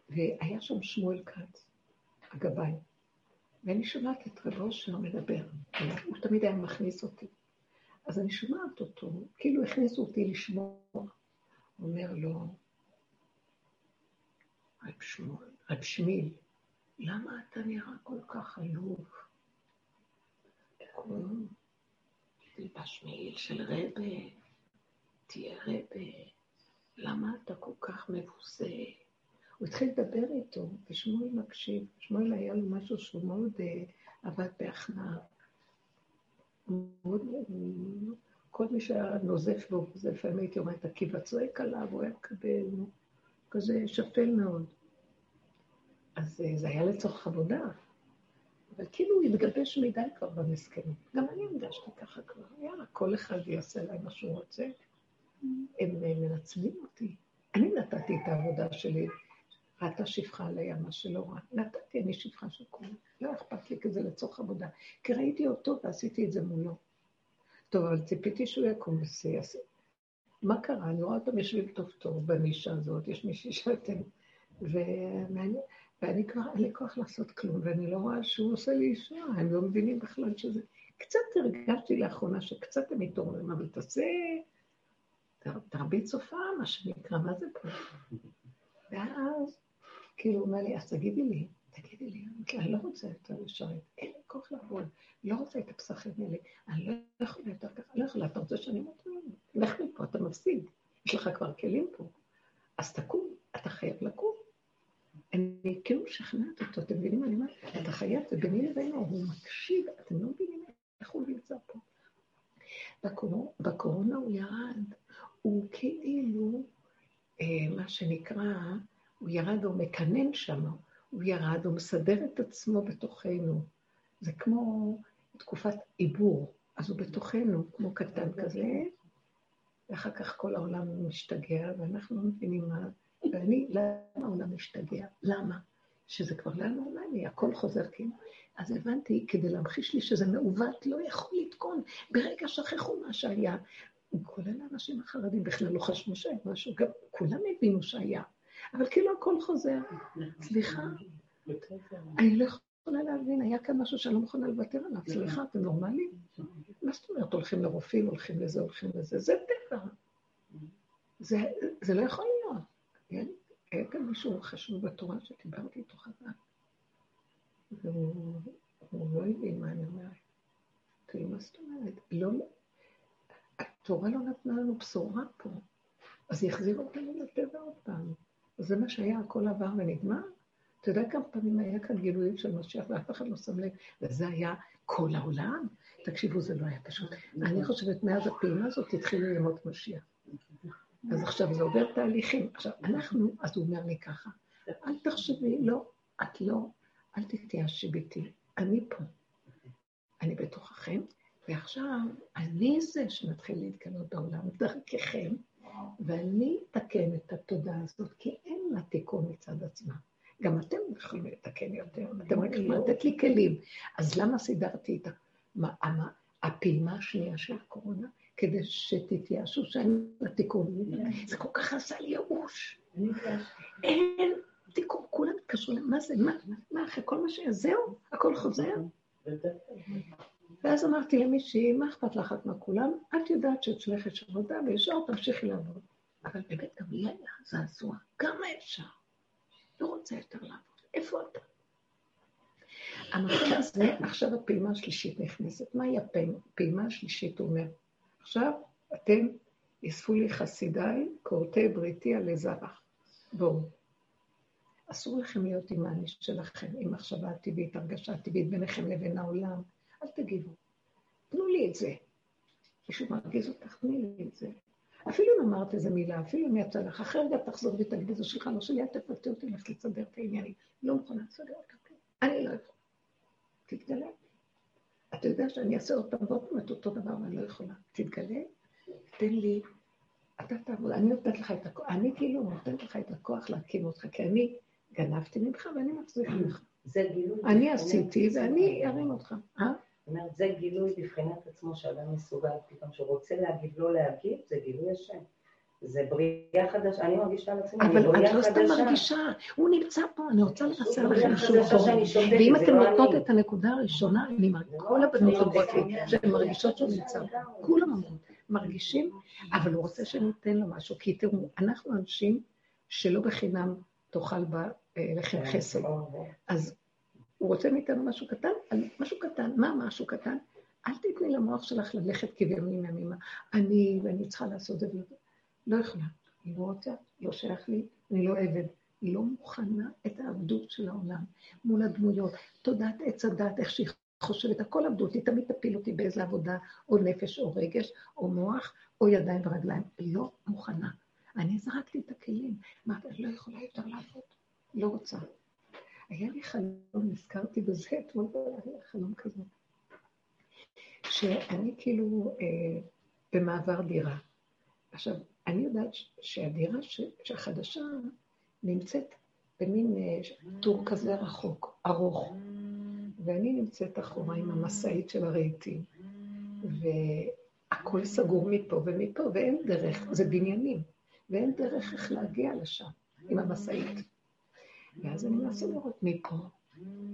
והיה שם שמואל כץ, הגבאי, ואני שומעת את רב אושר מדבר, הוא תמיד היה מכניס אותי. אז אני שומעת אותו, כאילו הכניסו אותי לשמוע. הוא אומר לו, רב שמואל, רב שמיל, למה אתה נראה כל כך עלוב? תלבש מעיל של רבה, תהיה רבה, למה אתה כל כך מבוזה? הוא התחיל לדבר איתו, ושמואל מקשיב. שמואל היה לו משהו שהוא מאוד uh, עבד בהכנעה. כל מי שהיה נוזף בו, זה לפעמים הייתי אומרת, עקיבא צועק עליו, הוא היה מקבל, כזה שפל מאוד. אז uh, זה היה לצורך עבודה. אבל כאילו התגבש מדי כבר במסכנות. גם אני הרגשתי ככה כבר, יאללה, כל אחד יעשה להם מה שהוא רוצה. הם מנצלים אותי. אני נתתי את העבודה שלי, ראתה שפחה על הים, מה שלא רע. נתתי אני שפחה של כולם. לא אכפת לי, כי זה לצורך עבודה. כי ראיתי אותו ועשיתי את זה מולו. טוב, אבל ציפיתי שהוא יקום ויעשה. מה קרה? אני רואה אותם יושבים טוב טוב בנישה הזאת, יש מישהי שאתם... ומעניין, ואני כבר, אין לי כוח לעשות כלום, ואני לא רואה שהוא עושה לי אישה, הם לא מבינים בכלל שזה... קצת הרגשתי לאחרונה שקצת הם מתעוררים, אבל תעשה... תרביץ הופעה, מה שנקרא, מה זה פה? ואז, כאילו, הוא אומר לי, אז תגידי לי, תגידי לי, אני לא רוצה יותר לשרת, אין לי כוח לעבוד, לא רוצה את הפסחים האלה, אני לא יכולה יותר ככה, לא יכולה, אתה רוצה שאני אמות לך מפה, אתה מפסיד, יש לך כבר כלים פה, אז תקום, אתה חייב לקום. אני כאילו משכנעת אותו, אתם מבינים מה אני אומרת? אתה חייב, זה ביני לבינו, הוא מקשיב, אתם לא מבינים איך הוא נמצא פה. בקורונה הוא ירד, הוא כאילו, אה, מה שנקרא, הוא ירד, הוא מקנן שם, הוא ירד, הוא מסדר את עצמו בתוכנו. זה כמו תקופת עיבור, אז הוא בתוכנו, כמו קטן כזה, ואחר כך כל העולם משתגע, ואנחנו לא מבינים מה... ואני, למה העולם משתגע? למה? שזה כבר לא נורמלי, הכל חוזר כאילו. אז הבנתי, כדי להמחיש לי שזה מעוות, לא יכול לתקון. ברגע שכחו מה שהיה, כולל האנשים החרדים בכלל לא חשבו שהיה משהו, גם כולם הבינו שהיה, אבל כאילו הכל חוזר. סליחה, אני לא יכולה להבין, היה כאן משהו שאני לא מוכנה לוותר עליו. סליחה, אתם נורמלים? מה זאת אומרת, הולכים לרופאים, הולכים לזה, הולכים לזה? זה טבע. זה לא יכול להיות. היה כאן מישהו חשוב בתורה שדיברתי איתו חזק. והוא לא הבין מה אני אומרת. תראי, מה זאת אומרת? לא, התורה לא נתנה לנו בשורה פה, אז היא אותנו לטבע עוד פעם. זה מה שהיה, הכל עבר ונגמר. אתה יודע כמה פעמים היה כאן גילויים של משיח ואף אחד לא שם לב, וזה היה כל העולם. תקשיבו, זה לא היה פשוט. אני חושבת, מאז הפעימה הזאת התחילו ללמוד משיח. אז עכשיו זה עובר תהליכים. עכשיו, אנחנו, אז הוא אומר לי ככה, אל תחשבי, לא, את לא, אל תתייאשי ביתי, אני פה. אני בתוככם, ועכשיו אני זה שמתחיל להתגלות בעולם דרככם, ואני אתקן את התודעה הזאת, כי אין לה תיקון מצד עצמה. גם אתם יכולים לתקן יותר, אתם רק יכולים לתת לי כלים. אז למה סידרתי את הפעימה השנייה של הקורונה? כדי שתתייאשו שאין לה תיקון. זה כל כך עשה לי ייאוש. אין תיקון, כולם התקשרו, מה זה, מה, אחרי כל מה שהיה, זהו, הכל חוזר? ואז אמרתי למישהי, מה אכפת לך את מה כולם? את יודעת שאצלך יש עבודה, וישר תמשיכי לעבוד. אבל באמת גם לי היה זעזוע, כמה אפשר? לא רוצה יותר לעבוד. איפה אתה? המקום הזה, עכשיו הפעימה השלישית נכנסת. מהי הפעימה השלישית? הוא אומר, עכשיו אתם, אספו לי חסידיי, כורתי בריתי עלי זרח. בואו. אסור לכם להיות עם האני שלכם, עם מחשבה הטבעית, הרגשה הטבעית ביניכם לבין העולם. אל תגיבו. תנו לי את זה. מישהו מרגיז אותך, תני לי את זה. אפילו אם אמרת איזה מילה, אפילו אם יצא לך, אחרי רגע תחזור ותגיד, זה שלך, לא שלי, אל תפתה אותי, לך לסדר את העניינים. לא מוכנה לסדר את זה. אני לא יכולה. תתגלה. אתה יודע שאני אעשה עוד פעם ועוד פעם את אותו דבר ואני לא יכולה. תתגלה, תן לי, אתה תעבוד, אני נותנת לך את הכוח, אני כאילו נותנת לך את הכוח להקים אותך, כי אני גנבתי ממך ואני מחזיק ממך. זה גילוי. אני עשיתי ואני ארים אותך. אה? זאת אומרת, זה גילוי בבחינת עצמו שאדם מסוגל פתאום, שרוצה להגיד, לא להגיד, זה גילוי השם. זה בריאה חדשה, אני מרגישה על עצמי, אבל את לא סתם מרגישה, הוא נמצא פה, אני רוצה לבשר לכם שהוא פה. ואם אתם לא נותנות את הנקודה הראשונה, אני מרגישה, כל הבנות אומרות לי שהן מרגישות שהוא נמצא פה, כולם אמרו, מרגישים, אבל הוא רוצה שניתן לו משהו, כי תראו, אנחנו אנשים שלא בחינם תאכל בה אה, לחם כן, חסד. אז הוא רוצה מאיתנו משהו קטן, משהו קטן, מה משהו קטן? אל תתני למוח שלך ללכת כביונים ימימה. אני, ואני צריכה לעשות את זה. לא יכולה. אני לא רוצה, לא שייך לי, אני לא עבד. היא לא מוכנה את העבדות של העולם מול הדמויות. תודעת עץ הדת, איך שהיא חושבת, הכל עבדות, היא תמיד תפיל אותי באיזה עבודה, או נפש, או רגש, או מוח, או ידיים ורגליים. לא מוכנה. אני זרקתי את הכלים. אמרתי, אני לא יכולה יותר לעבוד. לא רוצה. היה לי חלום, נזכרתי בזה אתמול בלילה, חלום כזה, שאני כאילו אה, במעבר דירה. עכשיו, אני יודעת שהדירה ש, שהחדשה נמצאת במין אה, טור כזה רחוק, ארוך, ואני נמצאת אחורה עם המשאית של הרהיטים, והכל סגור מפה ומפה, ואין דרך, זה בניינים, ואין דרך איך להגיע לשם עם המשאית. ואז אני מנסה לראות מפה,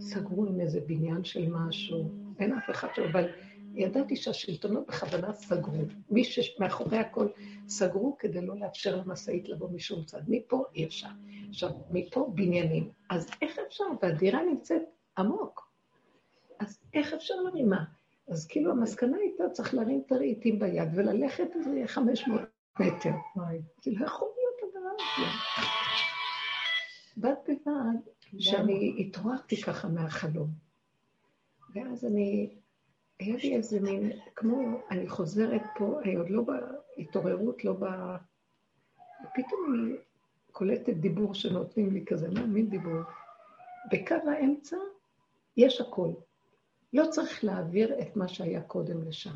סגרו עם איזה בניין של משהו, אין אף אחד שם, אבל ידעתי שהשלטונות בכוונה סגרו. מי שמאחורי הכל סגרו כדי לא לאפשר למשאית לבוא משום צד. מפה אי אפשר. עכשיו, מפה בניינים. אז איך אפשר? והדירה נמצאת עמוק. אז איך אפשר להרימה? אז כאילו המסקנה הייתה, צריך להרים את הרהיטים ביד וללכת איזה 500 מטר. זה לא יכול להיות הדבר הזה. בד בבד שאני התעוררתי ככה מהחלום. ואז אני, היה לי איזה מין, כמו, אני חוזרת פה, אני עוד לא בהתעוררות, לא ב... ופתאום אני קולטת דיבור שנותנים לי כזה, מה מין דיבור? בקו האמצע יש הכול. לא צריך להעביר את מה שהיה קודם לשם.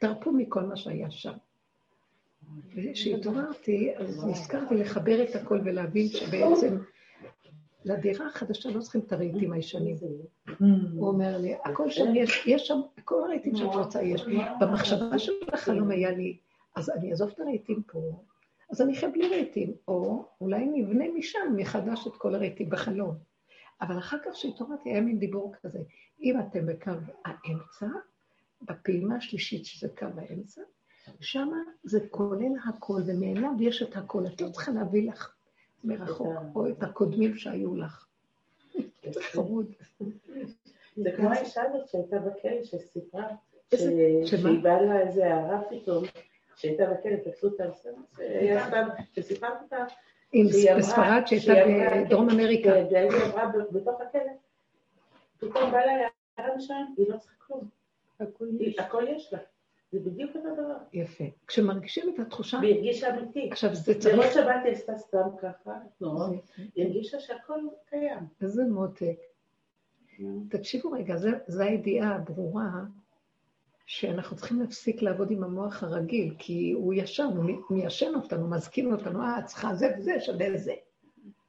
תרפו מכל מה שהיה שם. וכשהתעוררתי, אז נזכרתי לחבר את הכל ולהבין שבעצם לדירה החדשה לא צריכים את הרהיטים הישנים. הוא אומר לי, הכל שם יש, יש שם, כל הרהיטים שאת רוצה יש. במחשבה של החלום היה לי, אז אני אעזוב את הרהיטים פה, אז אני אחיה בלי רהיטים, או אולי נבנה משם מחדש את כל הרהיטים בחלום. אבל אחר כך שהתעוררתי, היה מין דיבור כזה, אם אתם בקו האמצע, בפעימה השלישית, שזה קו האמצע, שם זה כולל הכל, ומעליו יש את הכל. את לא צריכה להביא לך מרחוק, או את הקודמים שהיו לך. חמוד. זה כמו האישה הזאת שהייתה בכלא, שסיפרה שהיא באה לה איזה הערה פתאום, שהייתה בכלא, תפסו אותה, שסיפרת אותה, עם בספרד שהייתה בדרום אמריקה. והיא עברה בתוך הכלא, פתאום בא לה הערה משם, היא לא צריכה כלום. הכל יש לה. זה בדיוק אותו דבר. יפה. כשמרגישים את התחושה... והיא הרגישה אמיתי. עכשיו זה צריך... זה לא שבאתי עשתה סתם ככה, לא. היא הרגישה שהכל קיים. איזה מותק. תקשיבו רגע, זו הידיעה הברורה שאנחנו צריכים להפסיק לעבוד עם המוח הרגיל, כי הוא ישן, הוא מיישן אותנו, מזכיר אותנו, אה, צריכה זה וזה, שווה זה.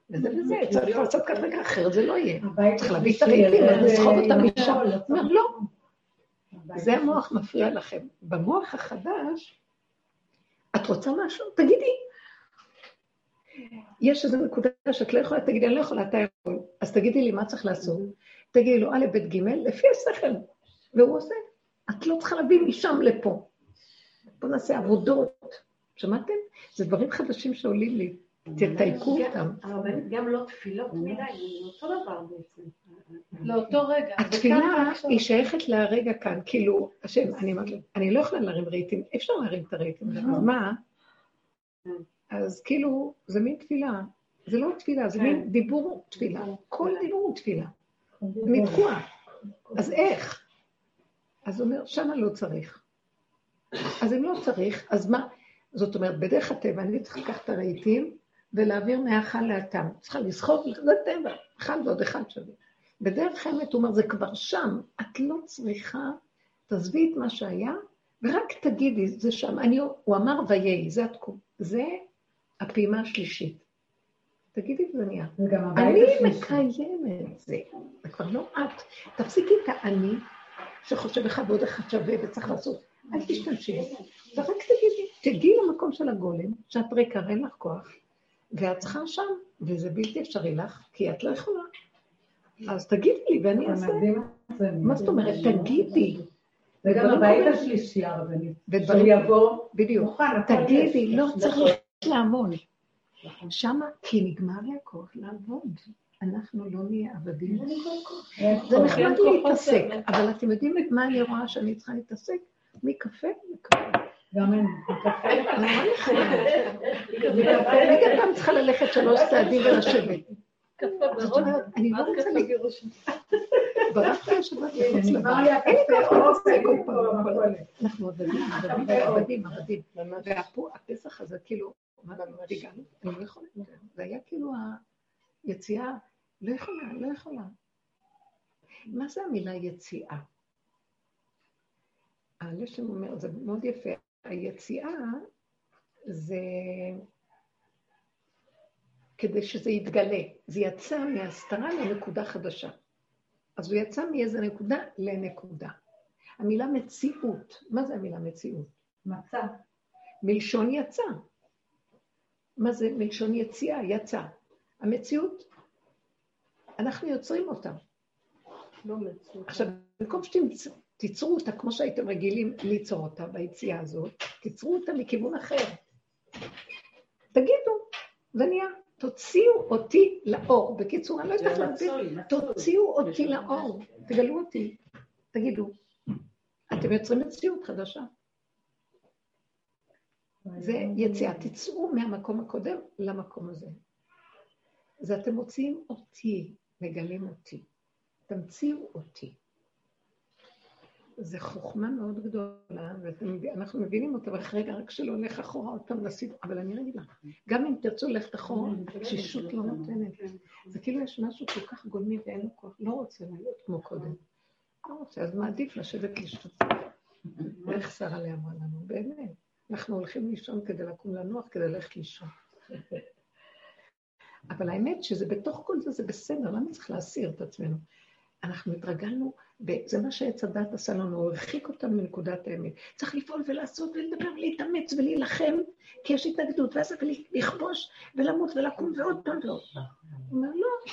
וזה וזה, צריך לעשות ככה אחרת זה לא יהיה. צריך להביא את הרהיטים, לסחוב אותם משם. אומר, לא. זה המוח מפריע לכם. במוח החדש, את רוצה משהו? תגידי. יש איזו נקודה שאת לא יכולה, תגידי, אני לא יכולה, אתה יכול. אז תגידי לי מה צריך לעשות. תגידי לו א', ב', ג', לפי השכל. והוא עושה. את לא צריכה להביא משם לפה. בואו נעשה עבודות. שמעתם? זה דברים חדשים שעולים לי. תתייקו אותם. הרבנית גם לא תפילות מדי, זה אותו דבר בעצם. לאותו רגע. התפילה היא שייכת לרגע כאן, כאילו, השם, אני לא יכולה להרים רהיטים, אי אפשר להרים את הרהיטים, אז מה? אז כאילו, זה מין תפילה. זה לא תפילה, זה מין דיבור תפילה. כל דיבור הוא תפילה. נתקוע. אז איך? אז הוא אומר, שמה לא צריך. אז אם לא צריך, אז מה? זאת אומרת, בדרך הטבע אני צריכה לקחת את הרהיטים ולהעביר מהאכל לאטם. צריכה לסחוב, זה טבע, אחד ועוד אחד שווה. בדרך האמת הוא אומר, זה כבר שם, את לא צריכה, תעזבי את מה שהיה, ורק תגידי, זה שם. אני, הוא אמר ויהי, זה. זה הפעימה השלישית. תגידי זה נהיה. אני מקיימת את זה, זה כבר לא את. תפסיקי את האני שחושב אחד ועוד אחד שווה וצריך לעשות. אל תשתמשי, ורק תגידי, תגיעי למקום של הגולם, שאת ריקה, אין לך כוח, ואת צריכה שם, וזה בלתי אפשרי לך, כי את לא יכולה. אז תגידי לי ואני אעשה. מה זאת אומרת? תגידי. זה גם הבית השלישי הרבנית. שיבוא בדיוק. תגידי, לא צריך לעמוד. שמה, כי נגמר לי הכוח לעבוד. אנחנו לא נהיה עבדים. זה נחמד להתעסק, אבל אתם יודעים מה אני רואה שאני צריכה להתעסק? מקפה לקפה. גם אני. אני גם פעם צריכה ללכת שלוש צעדים ולשבת. אני לא רוצה לגירוש. ברחת השבת מחוץ לבן. אין לי כוח להתעסק עוד פעם. אנחנו עבדים, עבדים, עבדים. והפסח הזה, כאילו, מה, הגענו? אני לא יכולה. זה היה כאילו היציאה, לא יכולה, לא יכולה. מה זה המילה יציאה? הלשם אומר, זה מאוד יפה, היציאה זה כדי שזה יתגלה. זה יצא מהסתרה לנקודה חדשה. אז הוא יצא מאיזה נקודה לנקודה. המילה מציאות, מה זה המילה מציאות? מצא. מלשון יצא. מה זה מלשון יציאה? יצא. המציאות, אנחנו יוצרים אותה. לא מציאות. עכשיו, במקום שתיצרו אותה כמו שהייתם רגילים ליצור אותה ביציאה הזאת, תיצרו אותה מכיוון אחר. תגידו, זה נהיה. תוציאו אותי לאור. בקיצור, אני לא יודעת להסביר, תוציאו אותי לאור, תגלו אותי, תגידו. אתם יוצרים מציאות חדשה. זה יציאה, תצאו מהמקום הקודם למקום הזה. אז אתם מוציאים אותי, מגלים אותי. תמציאו אותי. זו חוכמה מאוד גדולה, ואנחנו מבינים אותה, אבל רגע, רק שלא הולך אחורה עוד פעם לסיפור, אבל אני אגיד לך, גם אם תרצו ללכת אחורה, תשישות לא נותנת. זה כאילו יש משהו כל כך גולמי ואין לו כוח, לא רוצה להיות כמו קודם. לא רוצה, אז מעדיף לשבת לשתות. איך שרה לי אמרה לנו, באמת. אנחנו הולכים לישון כדי לקום לנוח, כדי ללכת לישון. אבל האמת שזה בתוך כל זה, זה בסדר, למה צריך להסיר את עצמנו? אנחנו התרגלנו, זה מה שעץ הדת עשה לנו, הוא הרחיק אותנו מנקודת האמת. צריך לפעול ולעשות ולדבר ולהתאמץ ולהילחם, כי יש התנגדות, ואז לכבוש ולמות ולקום ועוד פעם ועוד פעם. הוא אומר, לא,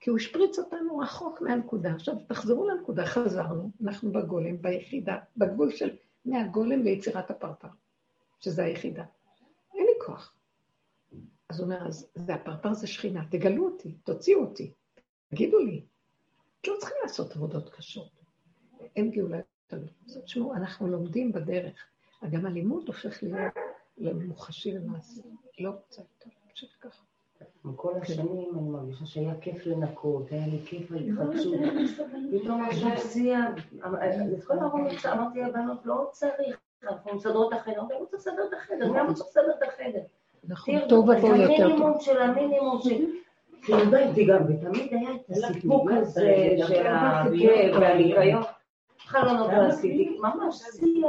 כי הוא השפריץ אותנו רחוק מהנקודה. עכשיו, תחזרו לנקודה, חזרנו, אנחנו בגולם, ביחידה, בגבול של מהגולם ליצירת הפרפר, שזה היחידה. אין לי כוח. אז הוא אומר, אז זה הפרפר זה שכינה, תגלו אותי, תוציאו אותי. תגידו לי, לא צריכים לעשות עבודות קשות. אין גאולה יותר. תשמעו, אנחנו לומדים בדרך. גם הלימוד הופך להיות למוחשי למעשה. לא רוצה יותר, פשוט ככה. כל כן. השנים אני מרגישה שהיה כיף לנקות, היה לי כיף ההתחדשות. פתאום עכשיו שיא, לכל הרוב אמרתי לבנות, לא צריך, אנחנו מסדרות את החדר, אני רוצה לסדר את החדר, למה צריך לסדר את החדר? נכון, טוב עבור יותר טוב. המינימום של המינימום של... באתי גם, ותמיד היה את הסיפוק הזה של הכאב והניקיון. חלונות לא עשיתי, ממש שיא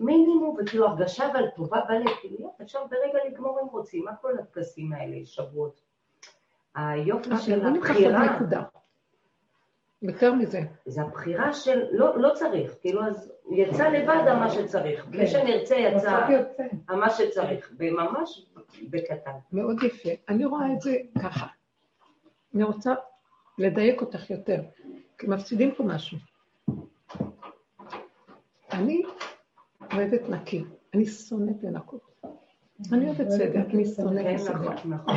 מינימום, וכאילו הרגשה אבל טובה בלב, אפשר ברגע לגמור אם רוצים, מה כל הטקסים האלה, שבועות. היופי אה, של הבחירה... יותר מזה. זה הבחירה של, לא, לא צריך, כאילו אז יצא לבד מה שצריך, בלי כן. שנרצה יצא מה שצריך, וממש בקטן. מאוד יפה. אני רואה את זה ככה. אני רוצה לדייק אותך יותר, כי מפסידים פה משהו. אני אוהבת נקי, אני שונאת לנקות. אני אוהבת סדר, אני שונאת לסדר. כן, נכון, נכון,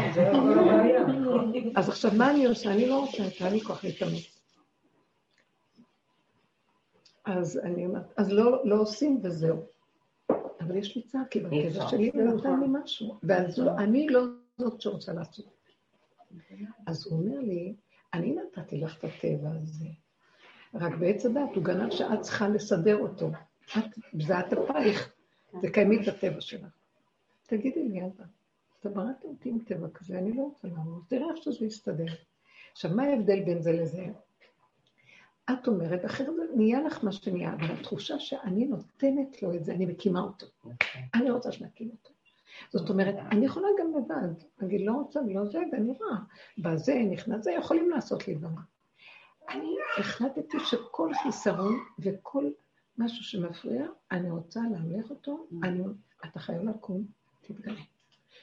אז עכשיו מה אני עושה? אני לא רוצה, אין לי כוח להתאמץ. אז אני אומרת, אז לא, לא עושים וזהו. אבל יש לי צער, כי בטבע שלי זה נותן לי משהו. ואז לא, אני לא זאת שרוצה לעשות. אז הוא אומר לי, אני נתתי לך את הטבע הזה, רק בעץ הדת הוא גנב שאת צריכה לסדר אותו. את, זה את אפייך, תקיימי את הטבע שלך. תגידי לי, אבא, אתה בראת אותי עם טבע כזה, אני לא רוצה לעמוד, תראה איך שזה יסתדר. עכשיו, מה ההבדל בין זה לזה? את אומרת, אחרת נהיה לך מה שנהיה, אבל התחושה שאני נותנת לו את זה, אני מקימה אותו. אני רוצה שנקים אותו. זאת אומרת, אני יכולה גם לבד, אני לא רוצה ולא זה, ואני רואה, בזה נכנס זה, יכולים לעשות לי דבר. אני החלטתי שכל חיסרון וכל משהו שמפריע, אני רוצה להמליך אותו, אני, אתה חייב לקום, תתגלה.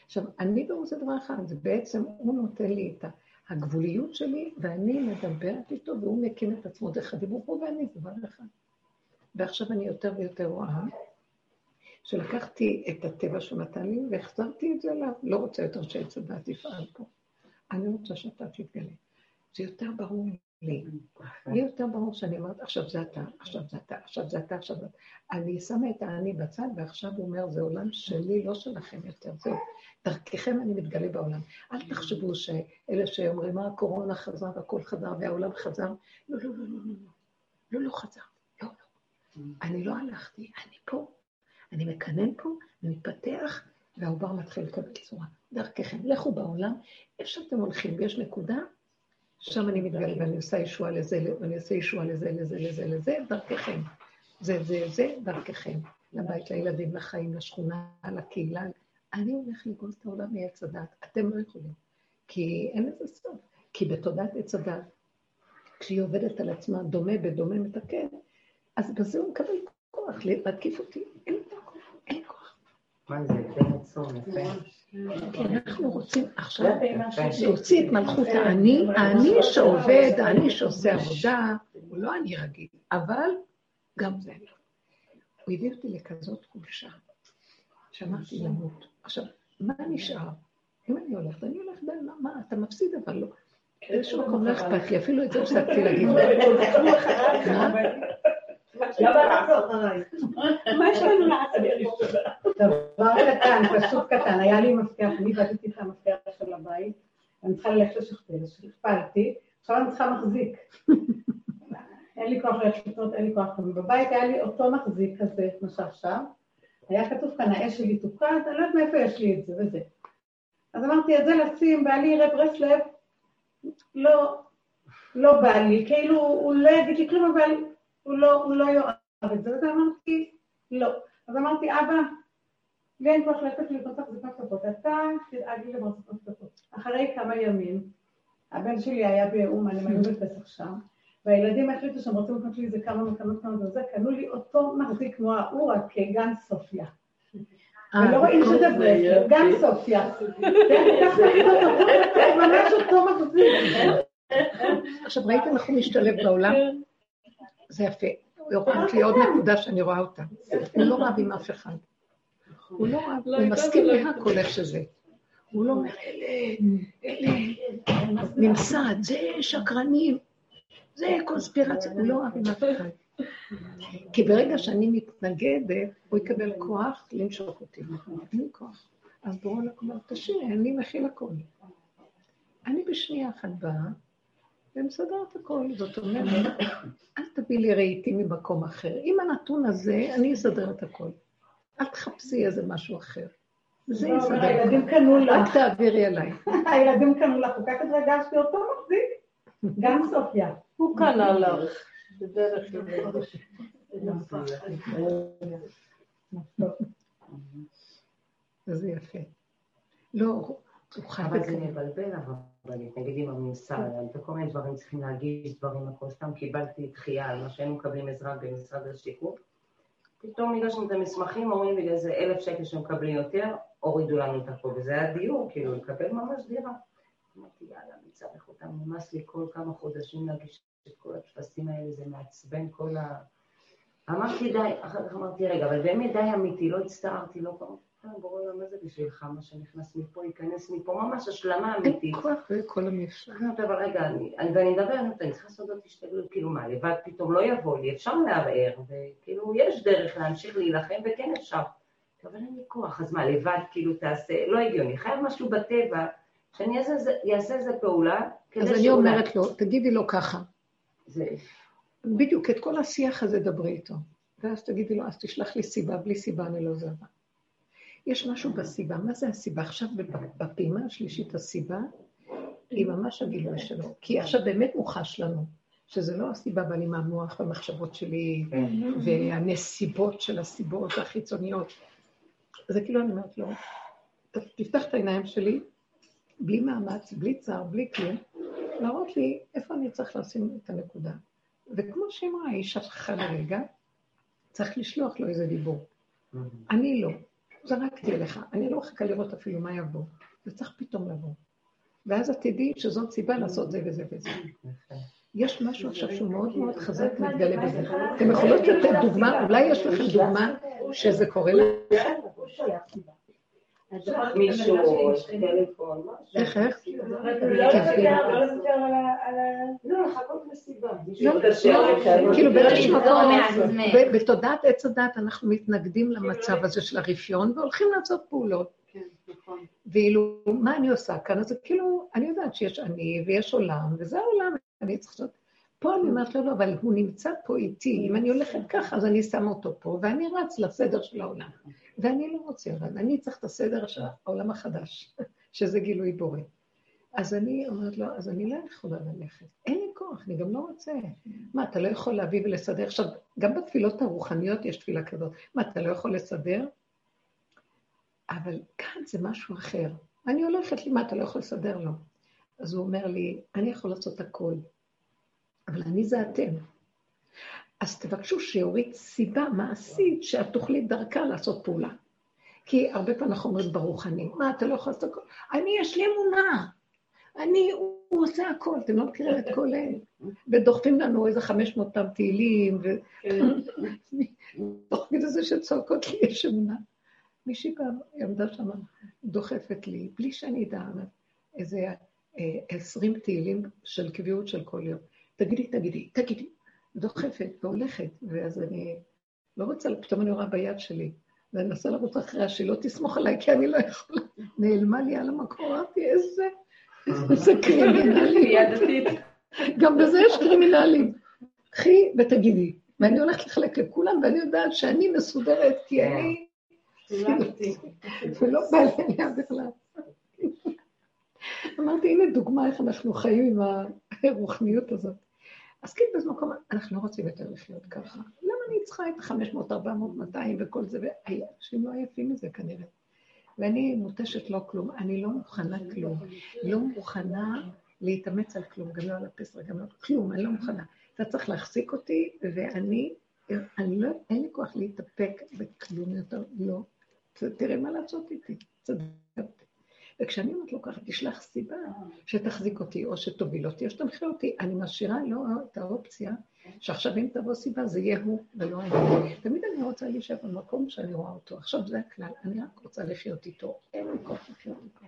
עכשיו, אני לא רוצה דבר אחד, זה בעצם, הוא נותן לי את הגבוליות שלי, ואני מדברת איתו, והוא מקים את עצמו דרך הדיבור פה, ואני דבר אחד. ועכשיו אני יותר ויותר רואה שלקחתי את הטבע שהוא נתן לי והחזרתי את זה אליו. לא רוצה יותר שעץ הדת יפעל פה. אני רוצה שאתה תתגלה. זה יותר ברור לי. לי יותר ברור שאני אומרת, עכשיו זה אתה, עכשיו זה אתה, עכשיו זה אתה, עכשיו זה אתה. אני שמה את האני בצד, ועכשיו הוא אומר, זה עולם שלי, לא שלכם יותר, זהו. דרככם אני מתגלה בעולם. אל תחשבו שאלה שאומרים, מה הקורונה חזרה והכל חזר והעולם חזר, לא, לא, לא, לא, לא, לא, לא חזר, לא, לא. אני לא הלכתי, אני פה. אני מקנן פה, אני מתפתח, והעובר מתחיל לקבל צורה. דרככם, לכו בעולם, איפה שאתם הולכים ויש נקודה, שם אני מתגלה ואני עושה ישועה לזה, ואני עושה ישועה לזה, לזה, לזה, לזה, דרככם. זה, זה, זה, דרככם. לבית, לילדים, לחיים, לשכונה, לקהילה. אני הולך לגאול את העולם מעץ הדת. אתם לא יכולים. כי אין לזה סוף. כי בתודעת עץ הדת, כשהיא עובדת על עצמה דומה בדומה מתקן, אז בזה הוא מקבל כוח להתקיף אותי. אין לי כוח. אין כוח. מה זה, בין עצום, יפה. כי אנחנו רוצים עכשיו להוציא את מלכות האני, האני שעובד, האני שעושה עבודה, הוא לא אני רגיל, אבל גם זה לא. הוא הביא אותי לכזאת חולשה, שאמרתי למות. עכשיו, מה נשאר? אם אני הולכת, אני הולכת, מה, אתה מפסיד, אבל לא. באיזשהו מקום לא אכפת לי, אפילו את זה הפסקתי להגיד. מה יש לנו לעשות? דבר קטן, פשוט קטן, היה לי מפתח, אני איבדתי את המפתח של הבית, אני צריכה ללכת לשכפל, שכפלתי, עכשיו אני צריכה מחזיק. אין לי כוח ללכת לקנות, אין לי כוח כזה. בבית היה לי אותו מחזיק כזה, כמו שעכשיו, היה כתוב כאן, האש שלי תוקעת, אני לא יודעת מאיפה יש לי את זה וזה. אז אמרתי, את זה לשים, בעלי יראה ברסלב, לא, לא בא לי, כאילו, הוא לא יגיד לי כלום, אבל הוא לא, הוא לא יאהב את זה, ואז אמרתי, לא. אז אמרתי, אבא, לי אין כוח ללכת לקנות תחזוקת כפות, אתה תדאג לי למחזוקות כפות. אחרי כמה ימים, הבן שלי היה באומן, הם היו בפסח שם, והילדים החליטו שהם רוצים לקנות לי איזה כמה מקנות כמה וזה, קנו לי אותו מחזיק כמו ההוא, רק כגן סופיה. אה, ולא רואים שזה ברסלר, גן סופיה. ממש אותו מחזיק. עכשיו ראיתם איך הוא משתלב בעולם? זה יפה. יש לי עוד נקודה שאני רואה אותה. הוא לא רב עם אף אחד. הוא לא רב, הוא מסכים להכל איך שזה. הוא לא אומר, אלה, אלה, ממסד, זה שקרנים, זה קונספירציה, הוא לא אוהב עם אף אחד. כי ברגע שאני מתנגדת, הוא יקבל כוח למשוך אותי. אין לי כוח. אז בואו נקבל תשאיר, אני מכיל הכול. אני בשנייה אחת באה ומסדרת הכל. זאת אומרת, אל תביא לי רהיטים ממקום אחר. עם הנתון הזה, אני אסדר את הכל. אל תחפשי איזה משהו אחר. זה לא, יסדר. הילדים קנו לך. אל תעבירי עליי. הילדים קנו לך, כל כך התרגשתי, אותו מחזיק. גם סופיה. הוא קנה לך. בדרך כלל. זה יפה. לא, אבל זה. מבלבל הרבנית, נגיד עם הממסד, וכל מיני דברים צריכים להגיש דברים, הכל סתם קיבלתי דחייה על מה שהיינו מקבלים עזרה במשרד השיכון. פתאום הגשנו את המסמכים, אומרים בגלל זה אלף שקל שמקבלים יותר, הורידו לנו את הכל, וזה היה דיור, כאילו, לקבל ממש דירה. אמרתי, יאללה, אני צריך אותם, נמאס לי כל כמה חודשים להגיש את כל הטפסים האלה, זה מעצבן כל ה... אמרתי די, אחר כך אמרתי, רגע, אבל באמת די אמיתי, לא הצטערתי, לא פעם. לי, מה זה בשבילך, מה שנכנס מפה, ייכנס מפה, ממש השלמה אין אמיתית. כוח וכל המפשט. אני אומרת, אבל רגע, אני, אני- ואני מדברת, אני צריכה לעשות עוד השתגלות, כאילו מה, לבד פתאום לא יבוא לי, אפשר לערער, וכאילו יש דרך להמשיך להילחם, וכן אפשר. אבל אין לי כוח, אז מה, לבד כאילו תעשה, לא הגיוני, חייב משהו בטבע, שאני אעשה איזה- פעולה, אז אני אומרת לו, תגידי לו ככה. זה, בדיוק, את כל השיח הזה דברי איתו. ואז תגידי לו, אז תשלח לי סיבה, בלי סיבה אני לא זרה. יש משהו בסיבה, מה זה הסיבה? עכשיו בפ- בפעימה השלישית הסיבה היא ממש הגילוי שלו. כי עכשיו באמת מוחש לנו שזה לא הסיבה באה לי מהמוח והמחשבות שלי והנסיבות של הסיבות החיצוניות. זה כאילו אני אומרת לו, "ת- תפתח את העיניים שלי, בלי מאמץ, בלי צער, בלי כלום, להראות לי איפה אני צריך לשים את הנקודה. וכמו שאמרה, היא שכחה לרגע, צריך לשלוח לו איזה דיבור. אני לא. זרקתי אליך, אני לא מחכה לראות אפילו מה יבוא. זה צריך פתאום לבוא. ואז את תדעי שזאת סיבה לעשות זה וזה וזה. יש משהו עכשיו שהוא מאוד מאוד חזק מתגלה בזה. אתם יכולות לתת דוגמה, אולי יש לכם דוגמה שזה קורה לך? מישהו, טלפון, משהו. איך, איך? לא לוותר לא על ה- על ה... לא, לחכות. לא, מתקשר לא. כאילו באיזשהו מקום, בתודעת עץ הדת אנחנו מתנגדים למצב הזה של הרפיון והולכים לעשות פעולות. ואילו, מה אני עושה כאן? אז כאילו, אני יודעת שיש אני ויש עולם, וזה העולם, אני צריכה לעשות... פה אני אומרת לו, לא, אבל הוא נמצא פה איתי, אם אני הולכת ככה, אז אני שמה אותו פה, ואני רץ לסדר של העולם. ואני לא רוצה, אבל אני צריך את הסדר של העולם החדש, שזה גילוי בורא. אז אני אומרת לו, אז אני לא יכולה ללכת. אין לי כוח, אני גם לא רוצה. מה, אתה לא יכול להביא ולסדר? עכשיו, גם בתפילות הרוחניות יש תפילה כזאת. מה, אתה לא יכול לסדר? אבל כאן זה משהו אחר. אני הולכת לי, מה, אתה לא יכול לסדר לו? אז הוא אומר לי, אני יכול לעשות הכל, אבל אני זה אתם. אז תבקשו שיוריד סיבה מעשית שאת תוכלי דרכה לעשות פעולה. כי הרבה פעמים אנחנו אומרים ברוחני, מה, אתה לא יכול לעשות הכל? אני, יש לי אמונה. אני, הוא, עושה הכל, אתם לא מכירים את כל אלה. ודוחפים לנו איזה 500 פעם תהילים, ותוך כדי זה שצועקות לי יש אמונה. מישהי פעם עמדה שם, דוחפת לי, בלי שאני אדע, איזה אה, עשרים תהילים של קביעות של כל יום. תגידי, תגידי, תגידי. דוחפת והולכת, ואז אני לא רוצה, פתאום אני רואה ביד שלי, ואני מנסה לרוץ אחריה, שהיא לא תסמוך עליי, כי אני לא יכולה. נעלמה לי על המקום, אמרתי, איזה, איזה קרימינלי. גם בזה יש קרימינלים. קחי ותגידי. ואני הולכת לחלק לכולם, ואני יודעת שאני מסודרת, כי אני... ולא בא לי עליה בכלל. אמרתי, הנה דוגמה איך אנחנו חיים עם הרוחניות הזאת. אז כאילו באיזה מקום, אנחנו לא רוצים יותר לחיות ככה. למה אני צריכה את 500, 400, 200 וכל זה? ואנשים לא עייפים מזה כנראה. ואני מותשת לא כלום, אני לא מוכנה כלום. לא מוכנה להתאמץ על כלום, גם לא על הפסר, גם לא כלום, אני לא מוכנה. אתה צריך להחזיק אותי, ואני, אני לא, אין לי כוח להתאפק בכלום יותר, לא. תראה מה לעשות איתי, צדקת. וכשאני אומרת לו ככה, תשלח סיבה שתחזיק אותי, או שתוביל אותי, או שתמחה אותי. אני משאירה לו את האופציה, שעכשיו אם תבוא סיבה, זה יהיה הוא ולא אני. תמיד אני רוצה להישאר במקום שאני רואה אותו. עכשיו זה הכלל, אני רק רוצה לחיות איתו. אין לי כוח לחיות איתו.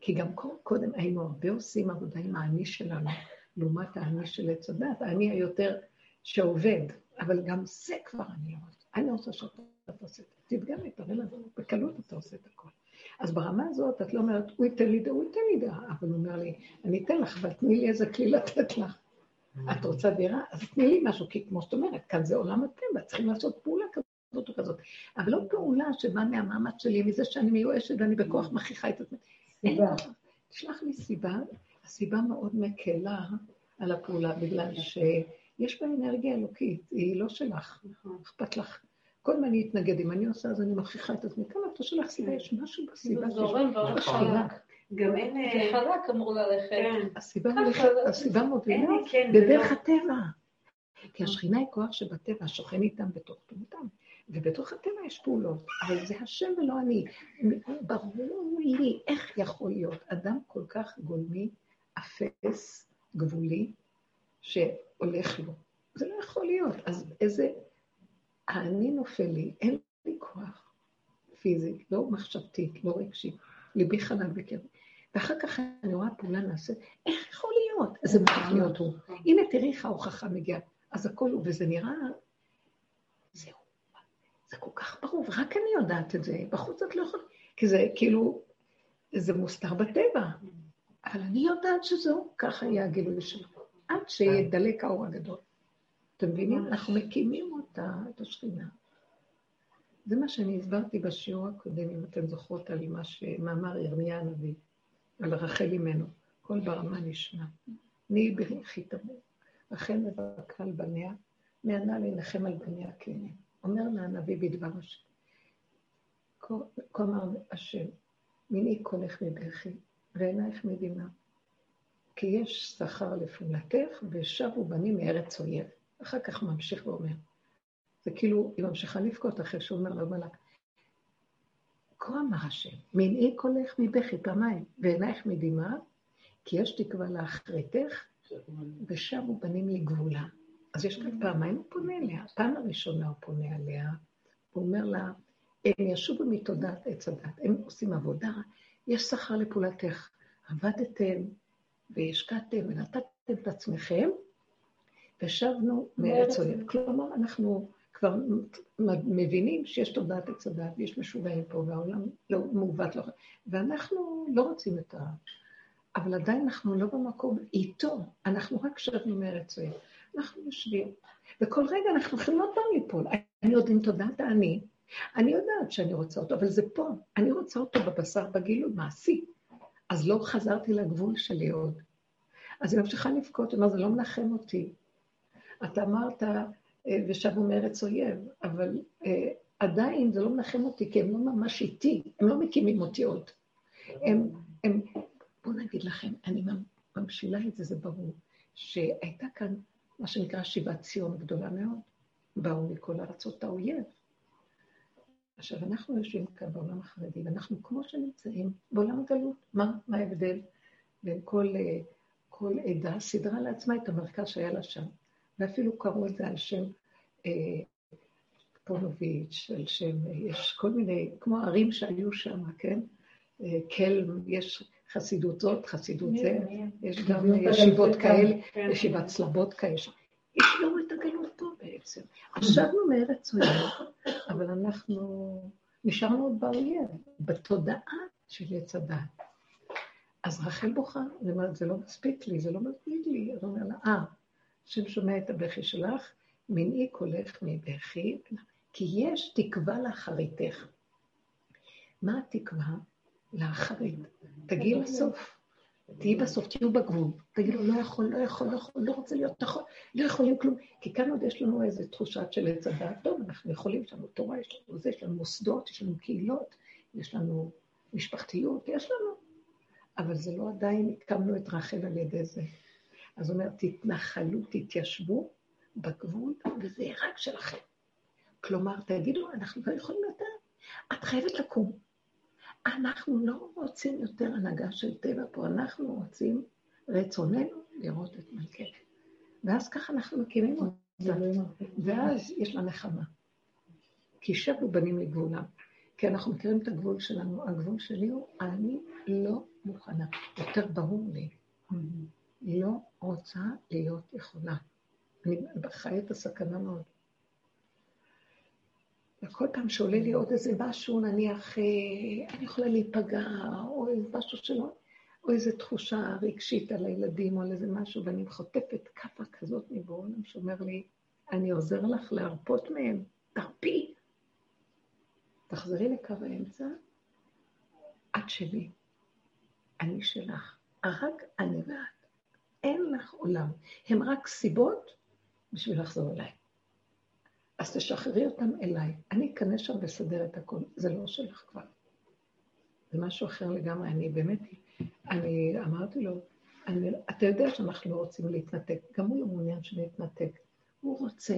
כי גם קודם היינו הרבה עושים עבודה עם האני שלנו, לעומת האני של עץ הדת, האני היותר שעובד, אבל גם זה כבר אני לא רוצה. אני רוצה שאתה תעשה את זה. תדגם לי, תראה לנו, בקלות אתה עושה את הכל. אז ברמה הזאת את לא אומרת, הוא ייתן לי דעה, הוא ייתן לי דעה, אבל הוא אומר לי, אני אתן לך, אבל תני לי איזה כלי לתת לך. את רוצה דירה? אז תני לי משהו, כי כמו שאת אומרת, כאן זה עולם הטבע, צריכים לעשות פעולה כזאת או כזאת. אבל לא פעולה שבאה מהמאמץ שלי, מזה שאני מיואשת ואני בכוח מכריחה את עצמי. תשלח לי סיבה, הסיבה מאוד מקלה על הפעולה, בגלל שיש בה אנרגיה אלוקית, היא לא שלך, אכפת לך. כל הזמן אני אתנגד, אם אני עושה אז אני מכריחה את עצמי. כמה אתה שולח סיבה, יש משהו בסיבה. זורם והולך חלק. גם אין... זה אה, חלק אמור ללכת. כן. הסיבה מובילה כן בדרך הטבע. כי השכינה היא כוח שבטבע, השוכן איתם בתוך תומתם. ובתוך הטבע יש פעולות, אבל זה השם ולא אני. ברור לי איך יכול להיות אדם כל כך גולמי, אפס, גבולי, שהולך לו. זה לא יכול להיות. אז איזה... האני נופל לי, אין לי כוח פיזי, לא מחשבתית, לא רגשית. ליבי חלק בקרבי. ואחר כך אני רואה פעולה נעשית, איך יכול להיות? זה מוכרח להיות הוא. הנה תראי איך ההוכחה מגיעה. אז הכל הוא, וזה נראה, זהו. זה כל כך ברור, ורק אני יודעת את זה, בחוץ את לא יכולה, כי זה כאילו, זה מוסתר בטבע. אבל אני יודעת שזהו, ככה יהיה הגילוי שלו. עד שידלק האור הגדול. אתם מבינים? אנחנו מקימים את השכינה. זה מה שאני הסברתי בשיעור הקודם, אם אתן זוכרות על מה שמאמר ירמיה הנביא, על רחל אימנו, כל ברמה נשמע. נהי ברכי תמור, רחל מבקה על בניה, מענה להנחם על בניה כנים. אומר לה הנביא בדבר השם, כה אמר השם, מיני קולך מבכי, ועינייך מדמעה. כי יש שכר לפעולתך, ושבו בנים מארץ אויב. אחר כך ממשיך ואומר, זה כאילו, היא ממשיכה לבכות אחרי שהוא אומר למלאק, כה אמר השם, מנעי קולך מבכי פעמיים, ועינייך מדמעה, כי יש תקווה לאחריתך, ושבו בנים לגבולה. אז יש כאן פעמיים הוא פונה אליה. פעם הראשונה הוא פונה אליה, הוא אומר לה, הם ישובו מתודעת עץ הדת, הם עושים עבודה, יש שכר לפעולתך. עבדתם והשקעתם ונתתם את עצמכם, ושבנו מארץ אויב. כלומר, אנחנו כבר מבינים שיש תודעת עץ הדת ויש משוגעים פה, והעולם לא מעוות לא... ואנחנו לא רוצים את ה... אבל עדיין אנחנו לא במקום איתו, אנחנו רק שבנו מארץ אויב. אנחנו יושבים, וכל רגע אנחנו עוד פעם ליפול. אני עוד עם תודעת האני, אני יודעת שאני רוצה אותו, אבל זה פה, אני רוצה אותו בבשר, בגילוי, מעשי. אז לא חזרתי לגבול שלי עוד. אז היא ממשיכה לבכות, היא אומרת, זה לא מנחם אותי. אתה אמרת, ושבו מארץ אויב, אבל אה, עדיין זה לא מנחם אותי, כי הם לא ממש איתי, הם לא מקימים אותי עוד. הם, הם, בואו נגיד לכם, אני ממשילה את זה, זה ברור, שהייתה כאן מה שנקרא שיבת ציון גדולה מאוד. באו מכל ארצות האויב. עכשיו, אנחנו יושבים כאן בעולם החרדי, ואנחנו כמו שנמצאים בעולם הגלות. מה, מה ההבדל בין כל, אה, כל עדה? סידרה לעצמה את המרכז שהיה לה שם. ואפילו קראו את זה על שם אה, פונוביץ', על שם, אה, יש כל מיני, כמו ערים שהיו שם, כן? אה, קלם, יש חסידות זאת, חסידות זה, יש גם ישיבות כאלה, כן. ישיבת צלבות כאלה. השאירו את הגלות פה בעצם. עשבנו מארץ אויב, אבל אנחנו נשארנו עוד באויב, בתודעה של עץ הדת. אז רחל בוכה, היא אומרת, זה לא מספיק לי, זה לא מספיק לי. אז הוא אומר לה, אה, השם שומע את הבכי שלך, מנעי קולך מבכי, כי יש תקווה לאחריתך. מה התקווה? לאחרית. תגיעי לסוף. תהיי בסוף, תהיו בגבול. תגידו, לא יכול, לא יכול, לא יכול, לא רוצה להיות נכון, לא יכולים כלום. כי כאן עוד יש לנו איזו תחושה של עץ הדעת. טוב, אנחנו יכולים, יש לנו תורה, יש לנו זה, יש לנו מוסדות, יש לנו קהילות, יש לנו משפחתיות, יש לנו. אבל זה לא עדיין הקמנו את רחל על ידי זה. אז הוא אומר, תתנחלו, תתיישבו בגבול, וזה יהיה רק שלכם. כלומר, תגידו, אנחנו לא יכולים יותר. את חייבת לקום. אנחנו לא רוצים יותר הנהגה של טבע פה, אנחנו רוצים רצוננו לראות את מלכנו. ואז ככה אנחנו מקימים אותה, ואז יש לה נחמה. כי שבו בנים לגבולם. כי אנחנו מכירים את הגבול שלנו. הגבול שלי הוא, אני לא מוכנה. יותר ברור לי. לא רוצה להיות יכולה. אני חי את הסכנה מאוד. וכל פעם שעולה לי עוד איזה משהו, נניח, אה, אני יכולה להיפגע, או איזה משהו שלא, או איזו תחושה רגשית על הילדים, או על איזה משהו, ואני חוטפת כאפה כזאת מבעולם שאומר לי, אני עוזר לך להרפות מהם, תרפי. תחזרי לקו האמצע, את שלי, אני שלך, רק אני ואת. אין לך עולם. הם רק סיבות בשביל לחזור אליי. אז תשחררי אותם אליי. אני אכנס שם ואסדר את הכל. זה לא שלך כבר. זה משהו אחר לגמרי. אני באמת, אני אמרתי לו, אני, אתה יודע שאנחנו לא רוצים להתנתק. גם הוא לא מעוניין שנתנתק. הוא רוצה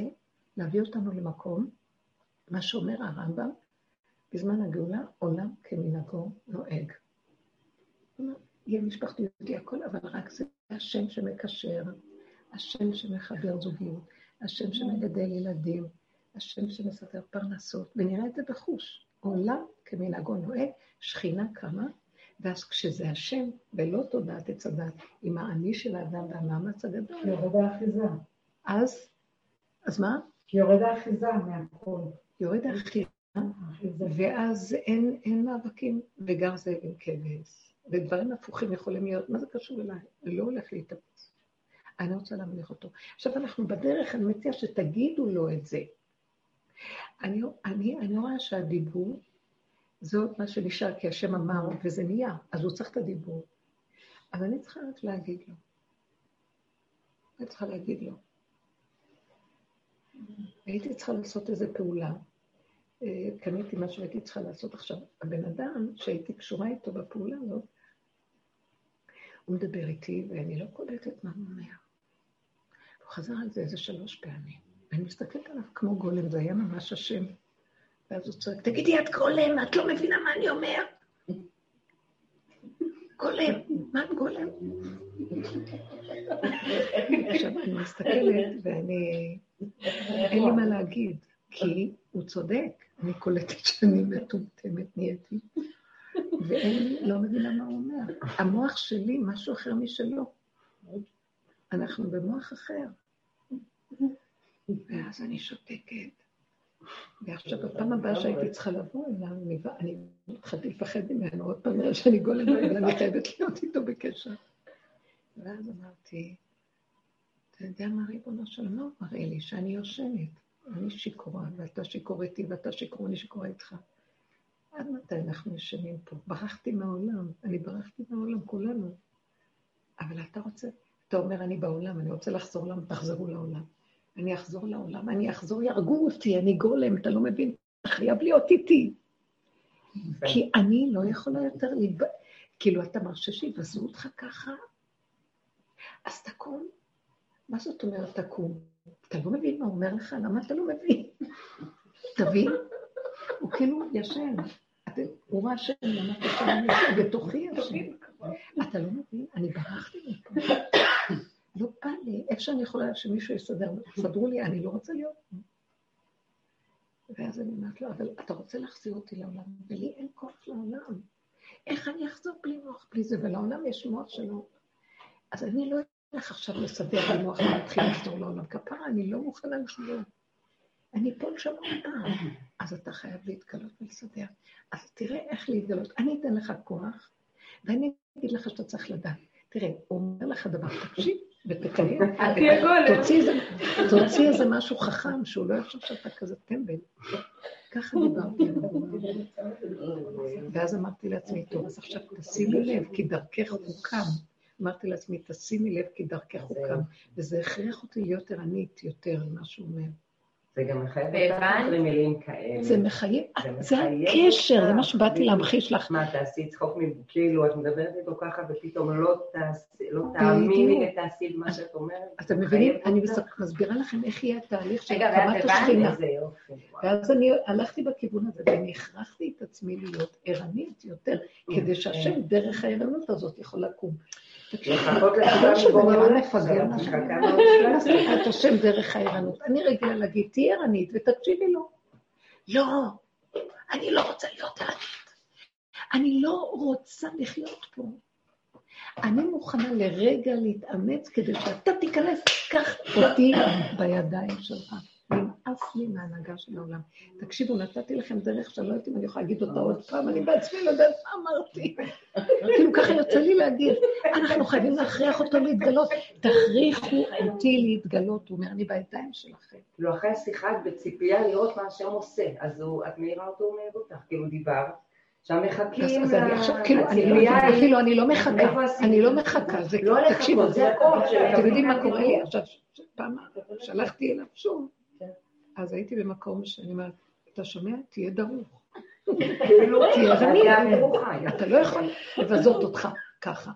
להביא אותנו למקום, מה שאומר הרמב"ם, בזמן הגאולה, עולם כמנהגו נוהג. יהיה משפחתיות, הכל, אבל רק זה השם שמקשר, השם שמחבר זוגיות, השם שמגדל ילדים, השם שמסדר פרנסות, ונראה את זה בחוש. עולם כמנהגו נוהג, שכינה קמה, ואז כשזה השם, ולא תודעת עץ הדת, עם האני של האדם והמאמץ הגדול. יורד האחיזה. אז, אז מה? יורד האחיזה מהכל. יורד האחיזה, ואז אין, אין מאבקים, וגר זאב עם כבש, ודברים הפוכים יכולים להיות, מה זה קשור אליי? לא הולך להתאפס. אני רוצה להמליך אותו. עכשיו אנחנו בדרך, אני מציעה שתגידו לו את זה. אני, אני, אני רואה שהדיבור, זה עוד מה שנשאר, כי השם אמר, וזה נהיה, אז הוא צריך את הדיבור. אבל אני צריכה רק להגיד לו. אני צריכה להגיד לו. הייתי צריכה לעשות איזו פעולה. קניתי מה שהייתי צריכה לעשות עכשיו. הבן אדם שהייתי קשורה איתו בפעולה הזאת, הוא מדבר איתי ואני לא קולטת מה הוא אומר. הוא חזר על זה איזה שלוש פעמים. ואני מסתכלת עליו כמו גולם, זה היה ממש השם. ואז הוא צועק, תגידי, את גולם, את לא מבינה מה אני אומר? גולם, מה גולם? עכשיו, אני מסתכלת ואני, אין לי מה להגיד, כי הוא צודק, אני קולטת שאני מטומטמת נהייתי, ואין, לא מבינה מה הוא אומר. המוח שלי משהו אחר משלו. אנחנו במוח אחר. ואז אני שותקת. ועכשיו, בפעם הבאה שהייתי צריכה לבוא אליו, אני התחלתי לפחד ממנו, עוד פעם נראה שאני גולם אבל אני חייבת להיות איתו בקשר. ואז אמרתי, אתה יודע מה ריבונו של עולם מראה לי? שאני יושנת. אני שיכורה, ואתה שיכור איתי, ואתה שיכור, אני שיכורה איתך. עד מתי אנחנו ישנים פה? ברחתי מהעולם, אני ברחתי מהעולם, כולנו. אבל אתה רוצה, אתה אומר, אני בעולם, אני רוצה לחזור לעולם, תחזרו לעולם. אני אחזור לעולם, אני אחזור, יהרגו אותי, אני גולם, אתה לא מבין? אתה חייב להיות איתי. כי אני לא יכולה יותר להיב... כאילו, אתה מרשה שיבזו אותך ככה? אז תקום. מה זאת אומרת תקום? אתה לא מבין מה הוא אומר לך? למה אתה לא מבין? תבין? הוא כאילו ישן. הוא רואה שם, למה אתה שם בתוכי ישן. אתה לא מבין? אני ברחתי מפה. לא בא לי, איך שאני יכולה שמישהו יסדר, סדרו לי, אני לא רוצה להיות פה. ואז אני אומרת לו, אבל אתה רוצה להחזיר אותי לעולם, ולי אין כוח לעולם. איך אני אחזור בלי מוח, בלי זה? ולעולם יש מוח שלו. אז אני לא אלך עכשיו לסדר לי מוח ולהתחיל לחזור לעולם. כפרה, אני לא מוכנה לחזור. אני אפול שם עוד פעם. אז אתה חייב להתגלות ולסדר. אז תראה איך להתגלות. אני אתן לך כוח, ואני אגיד לך שאתה צריך לדעת. תראה, הוא אומר לך דבר, תקשיב, ותקיים. תוציא איזה משהו חכם, שהוא לא יחשוב שאתה כזה טמבל. ככה דיברתי. ואז אמרתי לעצמי, טוב, אז עכשיו תשימי לב, כי דרכך הוקם. אמרתי לעצמי, תשימי לב, כי דרכך הוקם. וזה הכריח אותי להיות ערנית יותר ממה שהוא אומר. זה גם מחייב אותך מילים כאלה. זה מחייב, זה הקשר, זה מה שבאתי להמחיש לך. מה, תעשי צחוק, כאילו, את מדברת איתו ככה, ופתאום לא, לא תאמיני ותעשי את מה שאת אומרת. אתם מבינים? אני מסבירה לכם איך יהיה התהליך של הקמת השכינה. ואז אני הלכתי בכיוון הזה, ואני הכרחתי את עצמי להיות ערנית יותר, כדי שהשם דרך הערנות הזאת יכול לקום. לחכות את השם דרך הערנות. אני רגילה להגיד, תהיי ערנית ותקשיבי לו. לא, אני לא רוצה להיות ערנית. אני לא רוצה לחיות פה. אני מוכנה לרגע להתאמץ כדי שאתה תיכנס, קח אותי בידיים שלך. נמאס לי מההנהגה של העולם. תקשיבו, נתתי לכם דרך שאני לא יודעת אם אני יכולה להגיד אותה עוד פעם, אני בעצמי לא יודעת מה אמרתי. כאילו ככה יוצא לי להגיד, אנחנו חייבים להכריח אותו להתגלות. תכריחו אותי להתגלות, הוא אומר, אני בידיים שלכם. לא, אחרי השיחה את בציפייה לראות מה השם עושה, אז את מעירה אותו ומעיר אותך, כאילו דיברת. עכשיו מחכים, כאילו, אפילו אני לא מחכה, אני לא מחכה, זה, לא תקשיבו, אתם יודעים מה קורה לי עכשיו, פעם שלחתי אליו שוב, אז הייתי במקום שאני אומרת, אתה שומע? תהיה דרוך. כאילו, תהיה רמייה. אתה לא יכול לבזות אותך ככה.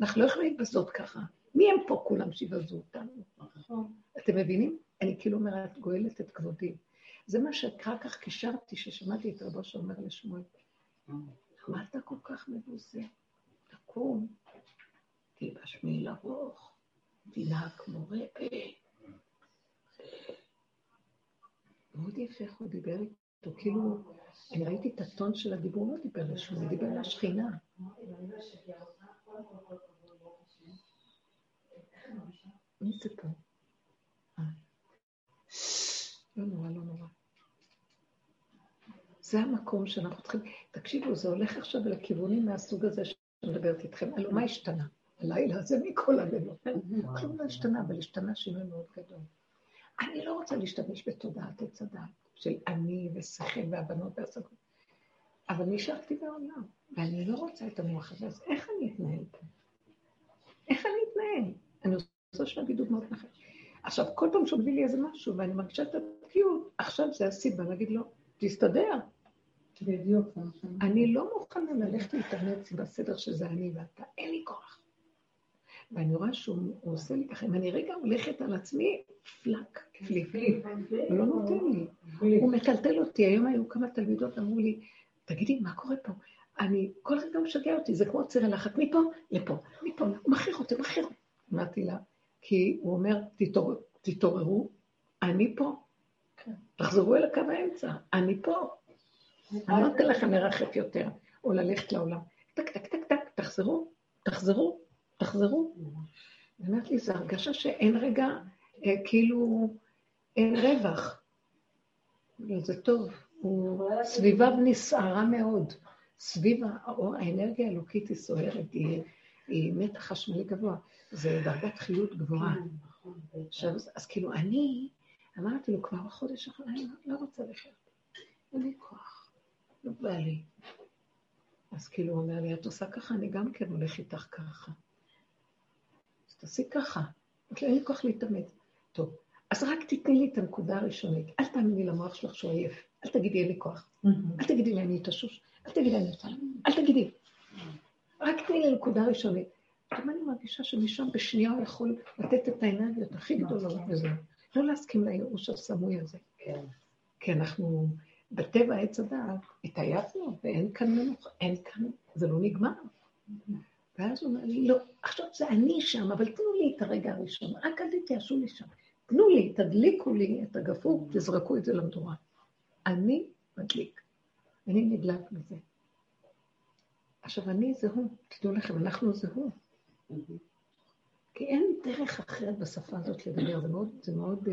אנחנו לא יכולים לבזות ככה. מי הם פה כולם שיבזו אותנו? אתם מבינים? אני כאילו אומרת, גואלת את כבודי. זה מה שאחר כך קישרתי, ששמעתי את רבו שאומר לשמואל. מה אתה כל כך מבוזה? תקום, תלבש מעיל ארוך, תנהג כמו ראה. מאוד יפה איך הוא דיבר איתו, כאילו, אני ראיתי את הטון של הדיבור, לא דיבר לשם, הוא דיבר לשכינה. מי זה פה? אה. לא נורא, לא נורא. זה המקום שאנחנו צריכים, תקשיבו, זה הולך עכשיו לכיוונים מהסוג הזה שאני מדברת איתכם. הלוא מה השתנה? הלילה הזה מכל הלילות. כלום לא השתנה, אבל השתנה שינוי מאוד גדול. אני לא רוצה להשתמש בתודעת עץ הדת של אני ושכל והבנות והשגות, אבל נשארתי בעולם, ואני לא רוצה את המוח הזה, אז איך אני אתנהל פה? איך אני אתנהל? אני רוצה להגיד דוגמאות לכם. עכשיו, כל פעם שאומרים לי איזה משהו, ואני מרגישה את התקיעות, עכשיו זה הסיבה להגיד לו, תסתדר. בדיוק. אני לא מוכנה ללכת להתאמץ בסדר שזה אני ואתה, אין לי כוח. ואני רואה שהוא עושה לי ככה, אם אני רגע הולכת על עצמי, פלאק, פליפ, פליפ, הוא לא נותן לי. הוא מטלטל אותי. היום היו כמה תלמידות, אמרו לי, תגידי, מה קורה פה? אני, כל רגע הוא משגע אותי, זה כמו סיר הלחץ, מפה לפה, מפה, הוא מכריח אותי, מכריח אותי. אמרתי לה, כי הוא אומר, תתעוררו, אני פה. תחזרו אל הקו האמצע, אני פה. אני לא אתן לכם לרחף יותר, או ללכת לעולם. טק, טק, טק, טק, תחזרו, תחזרו, תחזרו. אני אומרת לי, זו הרגשה שאין רגע, אה, כאילו, אין רווח. זה טוב, סביביו נסערה מאוד. סביב האנרגיה האלוקית היא סוערת, היא, מתח חשמלי גבוה, זה דרגת חיות גבוהה. עכשיו, אז כאילו, אני אמרתי לו כבר בחודש אחרי, אני לא רוצה לחיות, אין לי כוח, לא בא לי. אז כאילו הוא אומר לי, את עושה ככה, אני גם כן הולך איתך ככה. תעשי ככה. אמרתי אין לי כוח להתאמץ. טוב, אז רק תתני לי את הנקודה הראשונית. אל תאמיני למוח שלך שהוא עייף. אל תגידי, אין לי כוח. אל תגידי לי, אני תשוש. אל תגידי, אני רוצה. אל תגידי. רק תני לי נקודה ראשונית. גם אני מרגישה שמשם בשנייה הוא יכול לתת את האנרגיות הכי גדולות וזהו. לא להסכים לייאוש הסמוי הזה. כן. כי אנחנו, בטבע עץ הדעת, התעייפנו, ואין כאן מנוחה, אין כאן, זה לא נגמר. ואז הוא אומר לי, לא, עכשיו זה אני שם, אבל תנו לי את הרגע הראשון, רק אל תתייאשו לי שם. תנו לי, תדליקו לי את הגפור, תזרקו את זה למדורה. אני מדליק. אני נדלק מזה. עכשיו, אני זה הוא, תדעו לכם, אנחנו זה הוא. כי אין דרך אחרת בשפה הזאת לדבר, זה מאוד, זה מאוד uh,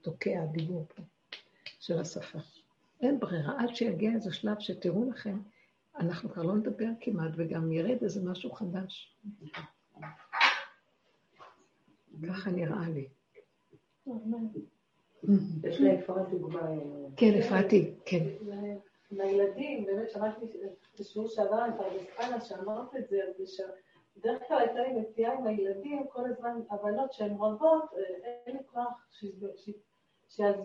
תוקע הדיבור פה של השפה. אין ברירה, עד שיגיע איזה שלב שתראו לכם אנחנו כבר לא נדבר כמעט, וגם ירד איזה משהו חדש. ככה נראה לי. יש לאפרת דוגמה. כן, אפרתי, כן. לילדים, באמת שמעתי בשיעור שעבר עם פרדס חנה שאמרת את זה, בדרך כלל הייתה לי נטייה עם הילדים, כל הזמן הבנות שהן רבות, אין לי כוח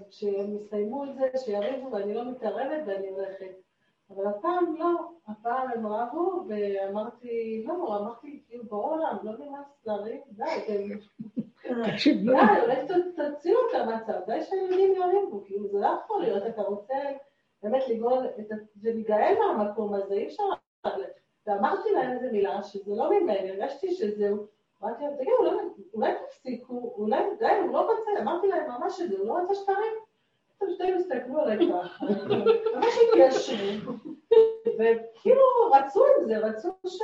שהם יסיימו את זה, שיריבו ואני לא מתערבת ואני הולכת. אבל הפעם לא, הפעם הם רבו, ואמרתי, לא, אמרתי, כאילו, בעולם, לא נמאס לריב, די, די, אולי תוציאו את המצב, די שהילדים יריבו, כאילו, זה לא יכול להיות, אתה רוצה באמת לגאול, ולהיגאל מהמקום הזה, אי אפשר... ואמרתי להם איזה מילה, שזה לא ממני, הרגשתי שזהו, אמרתי להם, תגידו, אולי תפסיקו, אולי, די, הוא לא רוצה, אמרתי להם ממש שזה, הוא לא רוצה שתריב. שתיים הסתכלו עליי ככה, ממש התיישרו, וכאילו רצו עם זה, רצו ש...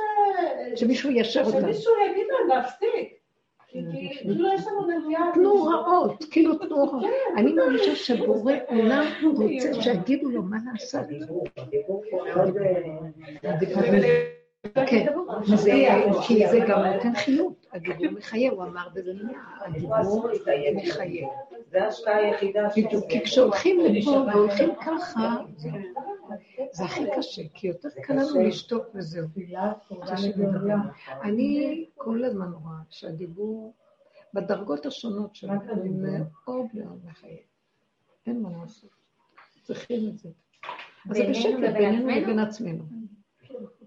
שמישהו יישר אותם. שמישהו יגיד להם להפסיק. כאילו יש לנו נטייה... תנו הוראות, כאילו תנו הוראות. אני מרגישה שבורא עולם רוצה שיגידו לו מה לעשות. כן, כי זה גם נותן חיות, הדיבור מחיה, הוא אמר בזה מילה, הדיבור מחיה. זה ההשקעה היחידה. בדיוק, כי כשהולכים לפה והולכים ככה, זה הכי קשה, כי יותר קל לנו לשתוק וזהו. אני כל הזמן רואה שהדיבור, בדרגות השונות שלו, הוא מאוד מאוד מחייב. אין מה לעשות. צריכים את זה. אז זה בשקט בינינו לבין עצמנו.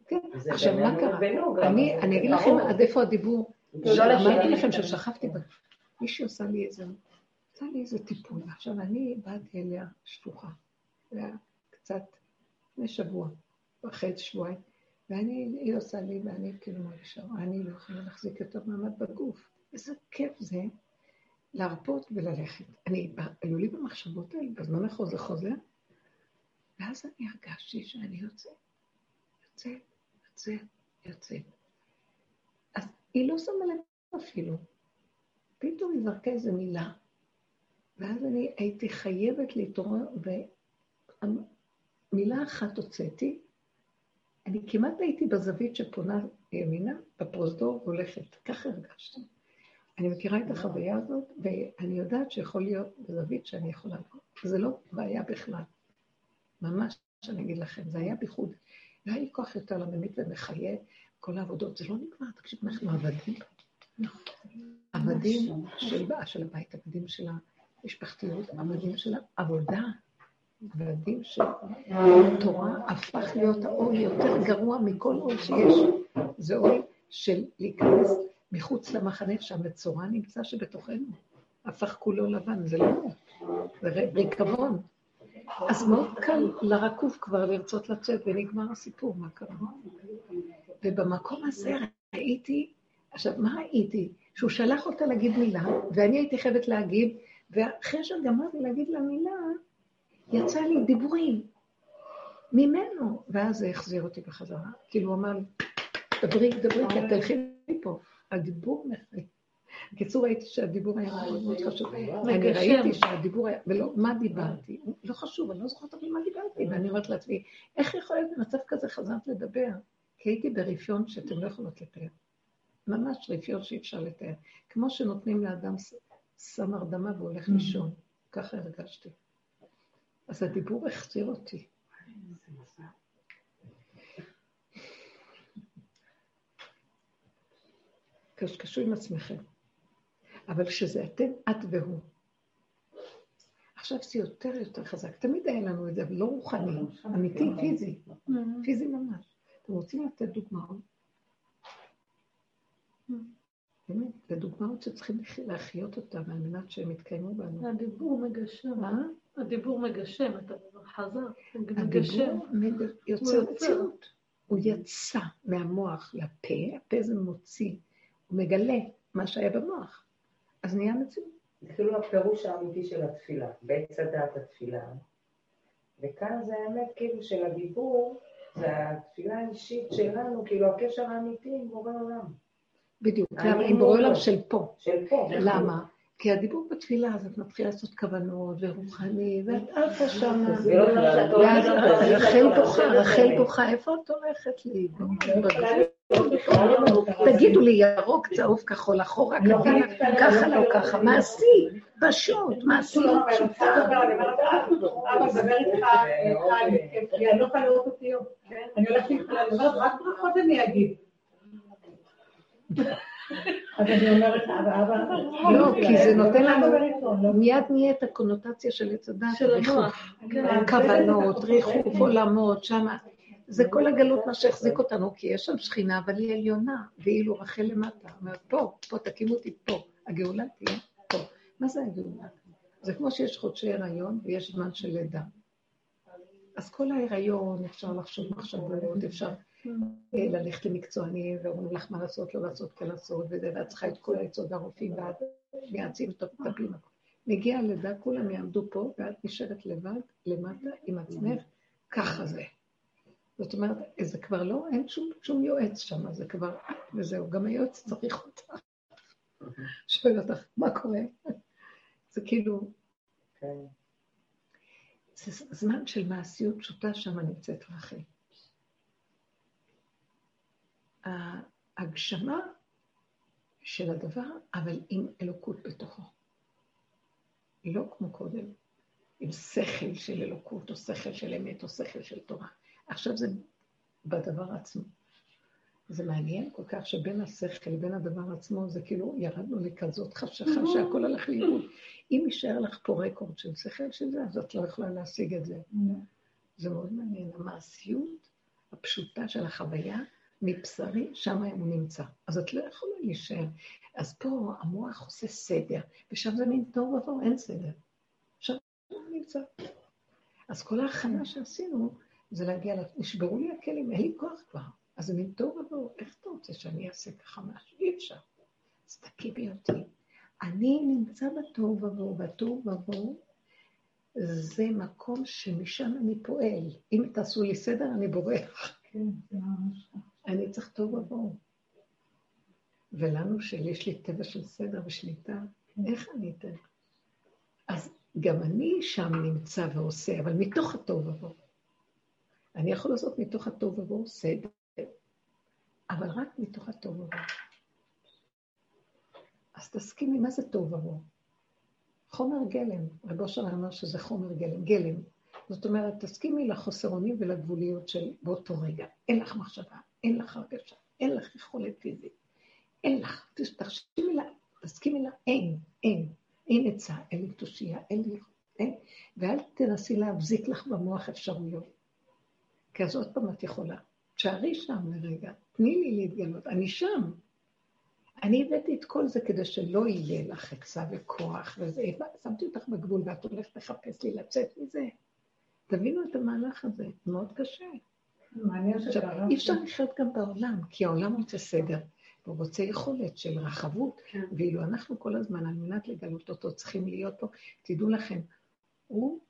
כן, עכשיו מה קרה? אני אגיד לכם עד איפה הדיבור. אמרתי לכם ששכבתי, מישהי עושה לי איזה, עושה לי איזה טיפול, עכשיו אני באתי אליה שפוכה. זה היה קצת לפני שבוע, וחצי, שבועיים, ואני, היא עושה לי, ואני כאילו מרגישה, אני לא יכולה להחזיק יותר מעמד בגוף. איזה כיף זה להרפות וללכת. אני, היו לי במחשבות האלה, בזמן החוזה חוזר, ואז אני הרגשתי שאני יוצאת, יוצאת, יוצאת, יוצאת. היא לא שמה לב אפילו. פתאום היא זרקה איזה מילה, ואז אני הייתי חייבת להתעורר, מילה אחת הוצאתי, אני כמעט הייתי בזווית שפונה ימינה, בפרוזדור, והולכת. ככה הרגשתי. אני מכירה את החוויה הזאת, ואני יודעת שיכול להיות בזווית שאני יכולה לקרוא. זה לא בעיה בכלל. ממש, אני אגיד לכם, זה היה בייחוד. לא היה לי כוח יותר לממית ומחיה כל העבודות. זה לא נגמר, תקשיב, אנחנו עבדים. עבדים של הבית, עבדים של המשפחתיות, עבדים של העבודה. והדין של תורה הפך להיות האור יותר גרוע מכל אור שיש. זה אור של להיכנס מחוץ למחנה שהמצורע נמצא שבתוכנו. הפך כולו לבן, זה לא זה ריקבון. אז מאוד קל לרקוב כבר לרצות לצאת, ונגמר הסיפור, מה קרה? ובמקום הזה ראיתי, עכשיו, מה ראיתי? שהוא שלח אותה להגיד מילה, ואני הייתי חייבת להגיב, ואחרי שגמרתי להגיד לה מילה, יצא לי דיבורים ממנו, ואז זה החזיר אותי בחזרה. כאילו, הוא אמר לי, דברי, דברי, כי את תלכי מפה. הדיבור מחייב. בקיצור, ראיתי שהדיבור היה מאוד מאוד חשוב. אני ראיתי שהדיבור היה, ולא, מה דיברתי? לא חשוב, אני לא זוכרת אבל מה דיברתי. ואני אומרת לעצמי, איך יכול להיות במצב כזה חזרת לדבר? כי הייתי ברפיון שאתם לא יכולות לתאר. ממש רפיון שאי אפשר לתאר. כמו שנותנים לאדם סם הרדמה והולך לישון. ככה הרגשתי. אז הדיבור החזיר אותי. קשקשו עם עצמכם. אבל כשזה אתם, את והוא. עכשיו זה יותר יותר חזק. תמיד היה לנו את זה, אבל לא רוחני, אמיתי, פיזי. פיזי ממש. אתם רוצים לתת דוגמאות? באמת, ודוגמאות שצריכים להחיות אותן על מנת שהן יתקיימו בנו. הדיבור מגשר. מה? הדיבור מגשם, אתה חזר, הדיבור יוצר מציאות. הוא יצא מהמוח לפה, הפה זה מוציא, הוא מגלה מה שהיה במוח, אז נהיה מציאות. זה כאילו הפירוש האמיתי של התפילה, בעץ הדעת התפילה. וכאן זה האמת כאילו של הדיבור, זה התפילה האישית שלנו, כאילו הקשר האמיתי עם בורא עולם. בדיוק, עם בורא עולם של פה. של פה. למה? כי הדיבור בתפילה, אז את מתחילה לעשות כוונות ורוחני, ואת עפה שמה. ואז רחל בוכה, רחל בוכה, איפה את הולכת לי? תגידו לי, ירוק, צהוב, כחול, אחורה, קדימה, ככה לא ככה, מעשי, פשוט, מעשי, פשוטה. איתך, אני לא הולכת רק ברכות אני אגיד. אז אני אומרת, אבא, אבא... לא, כי זה נותן לנו, מיד נהיה את הקונוטציה של עץ הדת, של המוח. כן. כוונות, ריחוף עולמות, שמה. זה כל הגלות מה שהחזיק אותנו, כי יש שם שכינה, אבל היא עליונה, ואילו רחל למטה. אומרת, פה, פה, תקימו אותי פה. הגאולה תהיה פה. מה זה הגאולה? זה כמו שיש חודשי הריון ויש זמן של לידה. אז כל ההיריון, אפשר לחשוב מחשבות, אפשר אה, ללכת למקצוענים, ואומרים לך מה לעשות, לא לעשות, כן לעשות, וזה, ואת צריכה את כל העצות הרופאים, ואת מייעצים את המטפלים. מגיע הלידה, כולם יעמדו פה, ואת נשארת לבד, למטה, עם עצמך, ככה זה. זאת אומרת, זה כבר לא, אין שום, שום יועץ שם, זה כבר, וזהו, גם היועץ צריך אותך. שואל אותך, מה קורה? זה כאילו... כן. זה זמן של מעשיות פשוטה, שם נמצאת רחל. ההגשמה של הדבר, אבל עם אלוקות בתוכו. לא כמו קודם, עם שכל של אלוקות, או שכל של אמת, או שכל של תורה. עכשיו זה בדבר עצמו. זה מעניין כל כך שבין השכל לבין הדבר עצמו, זה כאילו ירדנו לכזאת חשכה שהכל הלך לאיבוד. אם יישאר לך פה רקורד של שכל של זה, אז את לא יכולה להשיג את זה. זה מאוד מעניין. המעשיות הפשוטה של החוויה, מבשרי, שם הוא נמצא. אז את לא יכולה להישאר. אז פה המוח עושה סדר, ושם זה מין טוב ובוהו, אין סדר. שם הוא נמצא. אז כל ההכנה שעשינו, זה להגיע, נשברו לי הכלים, אין לי כוח כבר. אז זה מין ובוהו, איך אתה רוצה שאני אעשה ככה משהו? אי אפשר. אז תקימי אותי. אני נמצא בתוהו ובוהו, והתוהו ובוהו זה מקום שמשם אני פועל. אם תעשו לי סדר, אני בורח. כן, אני צריך תוהו ובוהו. ולנו שיש לי טבע של סדר ושליטה, כן. איך אני אתן? אז גם אני שם נמצא ועושה, אבל מתוך התוהו ובוהו. אני יכול לעשות מתוך התוהו ובוהו סדר, אבל רק מתוך התוהו ובוהו. אז תסכימי, מה זה תוהו ובוהו? חומר גלם, רבו אושר אמר שזה חומר גלם, גלם. זאת אומרת, תסכימי לחוסרונים ולגבוליות של באותו רגע. אין לך מחשבה, אין לך הרגשה, אין לך יכולת פיזית, אין לך, תחשיבי לה, תסכימי לה, אין, אין, אין עצה, אין לי תושייה, אין לי, אין, ואל תנסי להבזיק לך במוח אפשרויות. כי אז עוד פעם את יכולה. תשארי שם לרגע, תני לי להתגלות, אני שם. אני הבאתי את כל זה כדי שלא יהיה לך עצה וכוח וזה. שמתי אותך בגבול ואת הולכת לחפש לי לצאת מזה. תבינו את המהלך הזה, מאוד קשה. עכשיו, אי אפשר לחיות גם בעולם, כי העולם רוצה סדר. הוא רוצה יכולת של רחבות, כן. ואילו אנחנו כל הזמן, על מנת לגלות אותו, צריכים להיות פה. תדעו לכם, הוא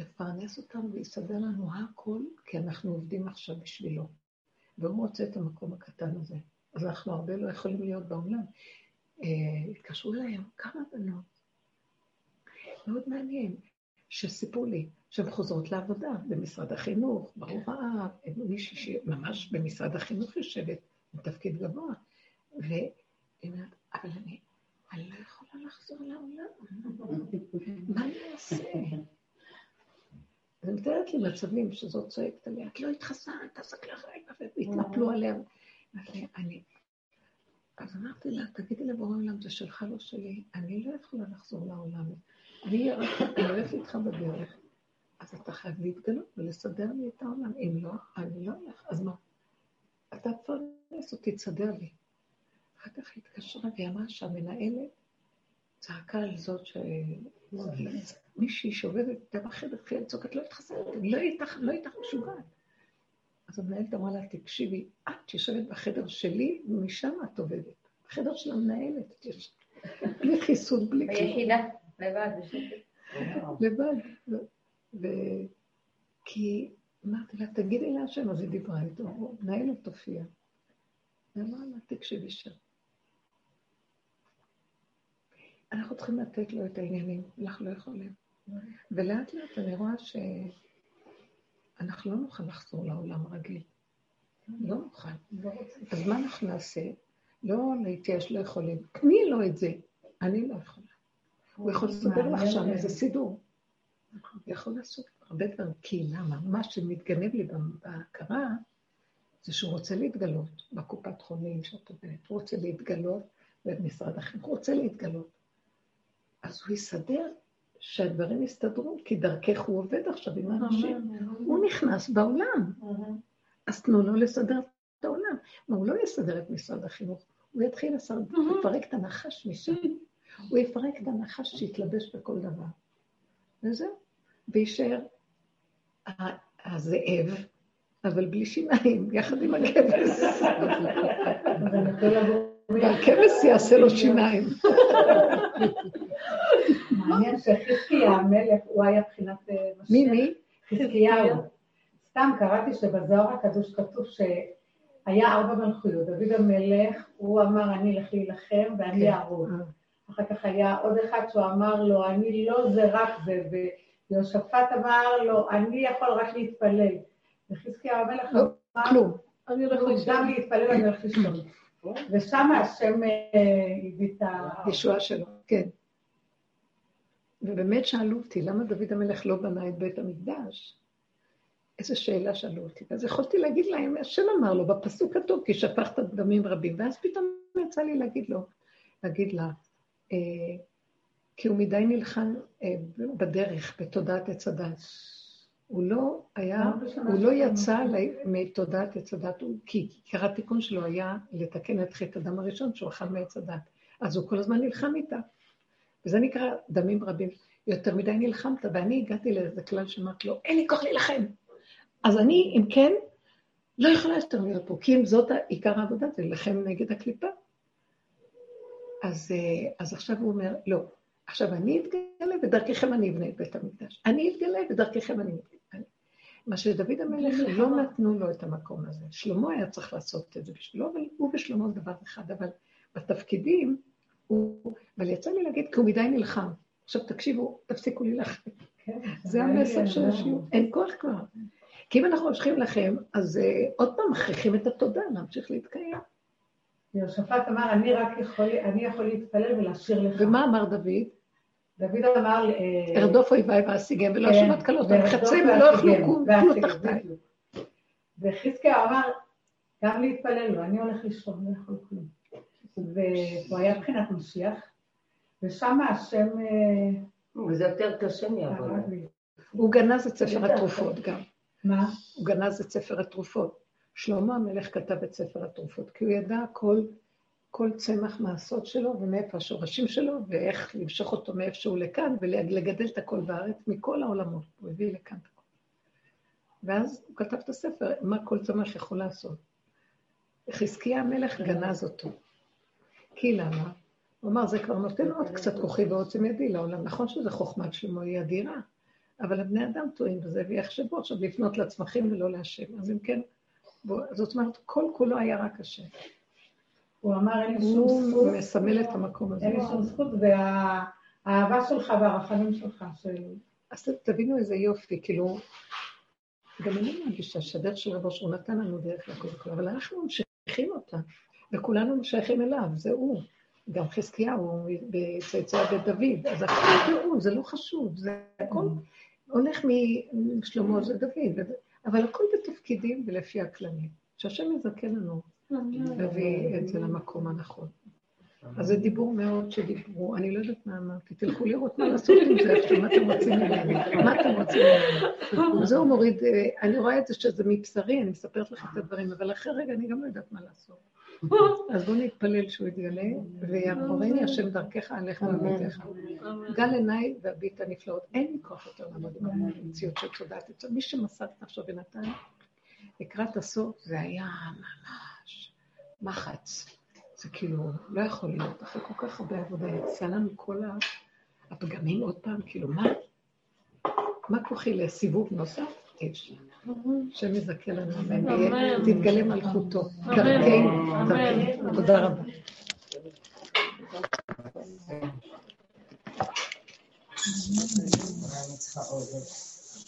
יפרנס אותנו ויסדר לנו הכל, כי אנחנו עובדים עכשיו בשבילו. והוא רוצה את המקום הקטן הזה. אז אנחנו הרבה לא יכולים להיות בעולם. אה, התקשרו אליי כמה בנות, מאוד מעניין, שסיפרו לי שהן חוזרות לעבודה במשרד החינוך, בהוראה, מישהי שממש במשרד החינוך יושבת, בתפקיד גבוה, והיא אומרת, אבל אני, אני לא יכולה לחזור לעולם, מה אני אעשה? אני מתארת לי מצבים שזאת צועקת עליה, את לא התחסנת, תעסק לך רגע, והתנפלו עליה. אז אמרתי לה, תגידי לבורא עולם, זה שלך, לא שלי, אני לא יכולה לחזור לעולם. אני הולכת איתך בדרך, אז אתה חייב להתגלות ולסדר לי את העולם. אם לא, אני לא הולך. אז מה? אתה תפרנס אותי, תסדר לי. אחר כך היא התקשרה והיא אמרה שהמנהלת צעקה על זאת. מישהי שעובדת איתה בחדר, התחילה לצעוק, את לא התחסנת, לא איתך, לא איתך משוגעת. אז המנהלת אמרה לה, תקשיבי, את יושבת בחדר שלי, ומשם את עובדת. בחדר של המנהלת, את יושבת. בלי חיסון, בלי כלום. ביחידה, לבד, לבד. כי אמרתי לה, תגידי להשם, אז היא דיברה איתו, מנהלת תופיע. ואמרה לה, תקשיבי שם. אנחנו צריכים לתת לו את העניינים, לך לא יכולים. ולאט לאט אני רואה שאנחנו לא נוכל לחזור לעולם הרגיל. לא נוכל. אז מה אנחנו נעשה? לא להתייאש, לא יכולים. תני לו את זה. אני לא יכולה. הוא יכול לסדר לך שם איזה סידור. הוא יכול לעשות הרבה דברים. כי למה? מה שמתגנב לי בהכרה, זה שהוא רוצה להתגלות בקופת חולים שאת עובדת. הוא רוצה להתגלות במשרד החינוך, הוא רוצה להתגלות. אז הוא יסדר שהדברים יסתדרו, כי דרכך הוא עובד עכשיו עם האנשים. הוא נכנס בעולם. אז תנו לו לסדר את העולם. מה, הוא לא יסדר את משרד החינוך, הוא יתחיל לפרק את הנחש משם. הוא יפרק את הנחש שיתלבש בכל דבר. וזהו. ויישאר הזאב, אבל בלי שיניים, יחד עם הכבש. והכבש יעשה לו שיניים. מעניין שחזקיה המלך, הוא היה בחינת... מי, מי? חזקיהו. סתם קראתי שבזוהר הקדוש כתוב שהיה ארבע מלכויות. דוד המלך, הוא אמר, אני אלך להילחם ואני כן. אערוב. אחר כך היה עוד אחד שהוא אמר לו, אני לא זה רק זה, ויהושפט אמר לו, אני יכול רק להתפלל. וחזקיה המלך לא, אמר, כלום. אני הולך. גם להתפלל, אני הולך לישון. ושם השם אה, הביא את ה... ישועה שלו, כן. ובאמת שאלו אותי, למה דוד המלך לא בנה את בית המקדש? איזו שאלה שאלו אותי. אז יכולתי להגיד להם, השם אמר לו בפסוק כתוב, כי שפכת דמים רבים. ואז פתאום יצא לי להגיד לו, להגיד לה, אה, כי הוא מדי נלחם אה, בדרך, בתודעת עץ הדת. הוא לא היה, הוא לא יצא מתודעת עץ הדת, כי עיקר התיקון שלו היה לתקן את חטא הדם הראשון שהוא אכל מעץ הדת. אז הוא כל הזמן נלחם איתה. וזה נקרא דמים רבים. יותר מדי נלחמת, ואני הגעתי לאיזה כלל שאמרתי לו, אין לי כוח להילחם. אז אני, אם כן, לא יכולה יותר להיות פה, כי אם זאת עיקר העבודה, זה להילחם נגד הקליפה. אז, אה, אז עכשיו הוא אומר, לא, עכשיו אני אתגלה ודרככם אני אבנה את בית המקדש. אני אתגלה ודרככם אני אבנה. מה שדוד המלך לא נתנו לו את המקום הזה. שלמה היה צריך לעשות את זה בשבילו, אבל הוא ושלמה דבר אחד, אבל בתפקידים, אבל יצא לי להגיד, כי הוא מדי נלחם. עכשיו תקשיבו, תפסיקו להילחם. כן, זה המסר של השיעור, אין כוח כבר. כי אם אנחנו ממשיכים לכם, אז uh, עוד פעם מכריחים את התודה להמשיך להתקיים. יהושפט אמר, אני רק יכול, אני יכול להתפלל ולהשאיר לך. ומה אמר דוד? דוד אמר... אה, ארדוף אויביי ואשיגם ולא כן, שומעת קלות, וחצי ולא יאכלו כלום תחתיי. וחזקיה אמר, גם להתפלל לו, אני הולך לישון, לא יכול כלום. והוא היה מבחינת משיח, ושם השם... וזה יותר קשה מעבודה. הוא גנז את ספר התרופות גם. מה? הוא גנז את ספר התרופות. שלמה המלך כתב את ספר התרופות, כי הוא ידע כל, כל צמח מהסוד שלו ומאיפה השורשים שלו, ואיך למשוך אותו מאיפה שהוא לכאן, ולגדל את הכל בארץ מכל העולמות. הוא הביא לכאן את הכל. ואז הוא כתב את הספר, מה כל צמח יכול לעשות. חזקיה המלך גנז אותו. כי למה? הוא אמר, זה כבר נותן עוד קצת כוחי ועוצם ידי לעולם. נכון שזו חוכמת שלמה היא אדירה, אבל הבני אדם טועים בזה ויחשבו עכשיו לפנות לצמחים ולא להשם. אז אם כן, בוא, זאת אומרת, כל כולו היה רק השם. הוא אמר, אין לי שום זכות. הוא מסמל את המקום הזה. אין לי שום זכות, והאהבה שלך והרחמים שלך. של... אז תבינו איזה יופי, כאילו, גם אני מרגישה שהדרך של רבו שהוא נתן לנו דרך לכל אבל אנחנו ממשיכים אותה, וכולנו שייכים אליו, זה הוא. גם חזקיהו בצאצאי בית דוד, אז הכל זה הוא, זה לא חשוב, זה הכל הולך משלמה זה דוד, אבל הכל בתפקידים ולפי הכללים. שהשם יזכה לנו להביא את זה למקום הנכון. אז זה דיבור מאוד שדיברו, אני לא יודעת מה אמרתי, תלכו לראות מה לעשות עם זה מה אתם רוצים ממני, מה אתם רוצים ממני. זהו מוריד, אה, אני רואה את זה שזה מבשרי, אני מספרת לכם את הדברים, אבל אחרי רגע אני גם לא יודעת מה לעשות. אז בואו נתפלל שהוא יתגלה, ויעבורני השם דרכך עליך ועמיתך. גל עיניי והביט הנפלאות. אין לי כוח יותר לעמוד עם המציאות של תודעת. מי שמסר את נפשו ונתן, לקראת הסוף זה היה ממש מחץ. זה כאילו, לא יכול להיות, אחרי כל כך הרבה עבודה, יצא לנו כל הפגמים עוד פעם, כאילו, מה? מה כוחי לסיבוב נוסף? אש. השם יזכה לנו, ותתגלה מלכותו. דרכנו. תודה רבה. Thank you.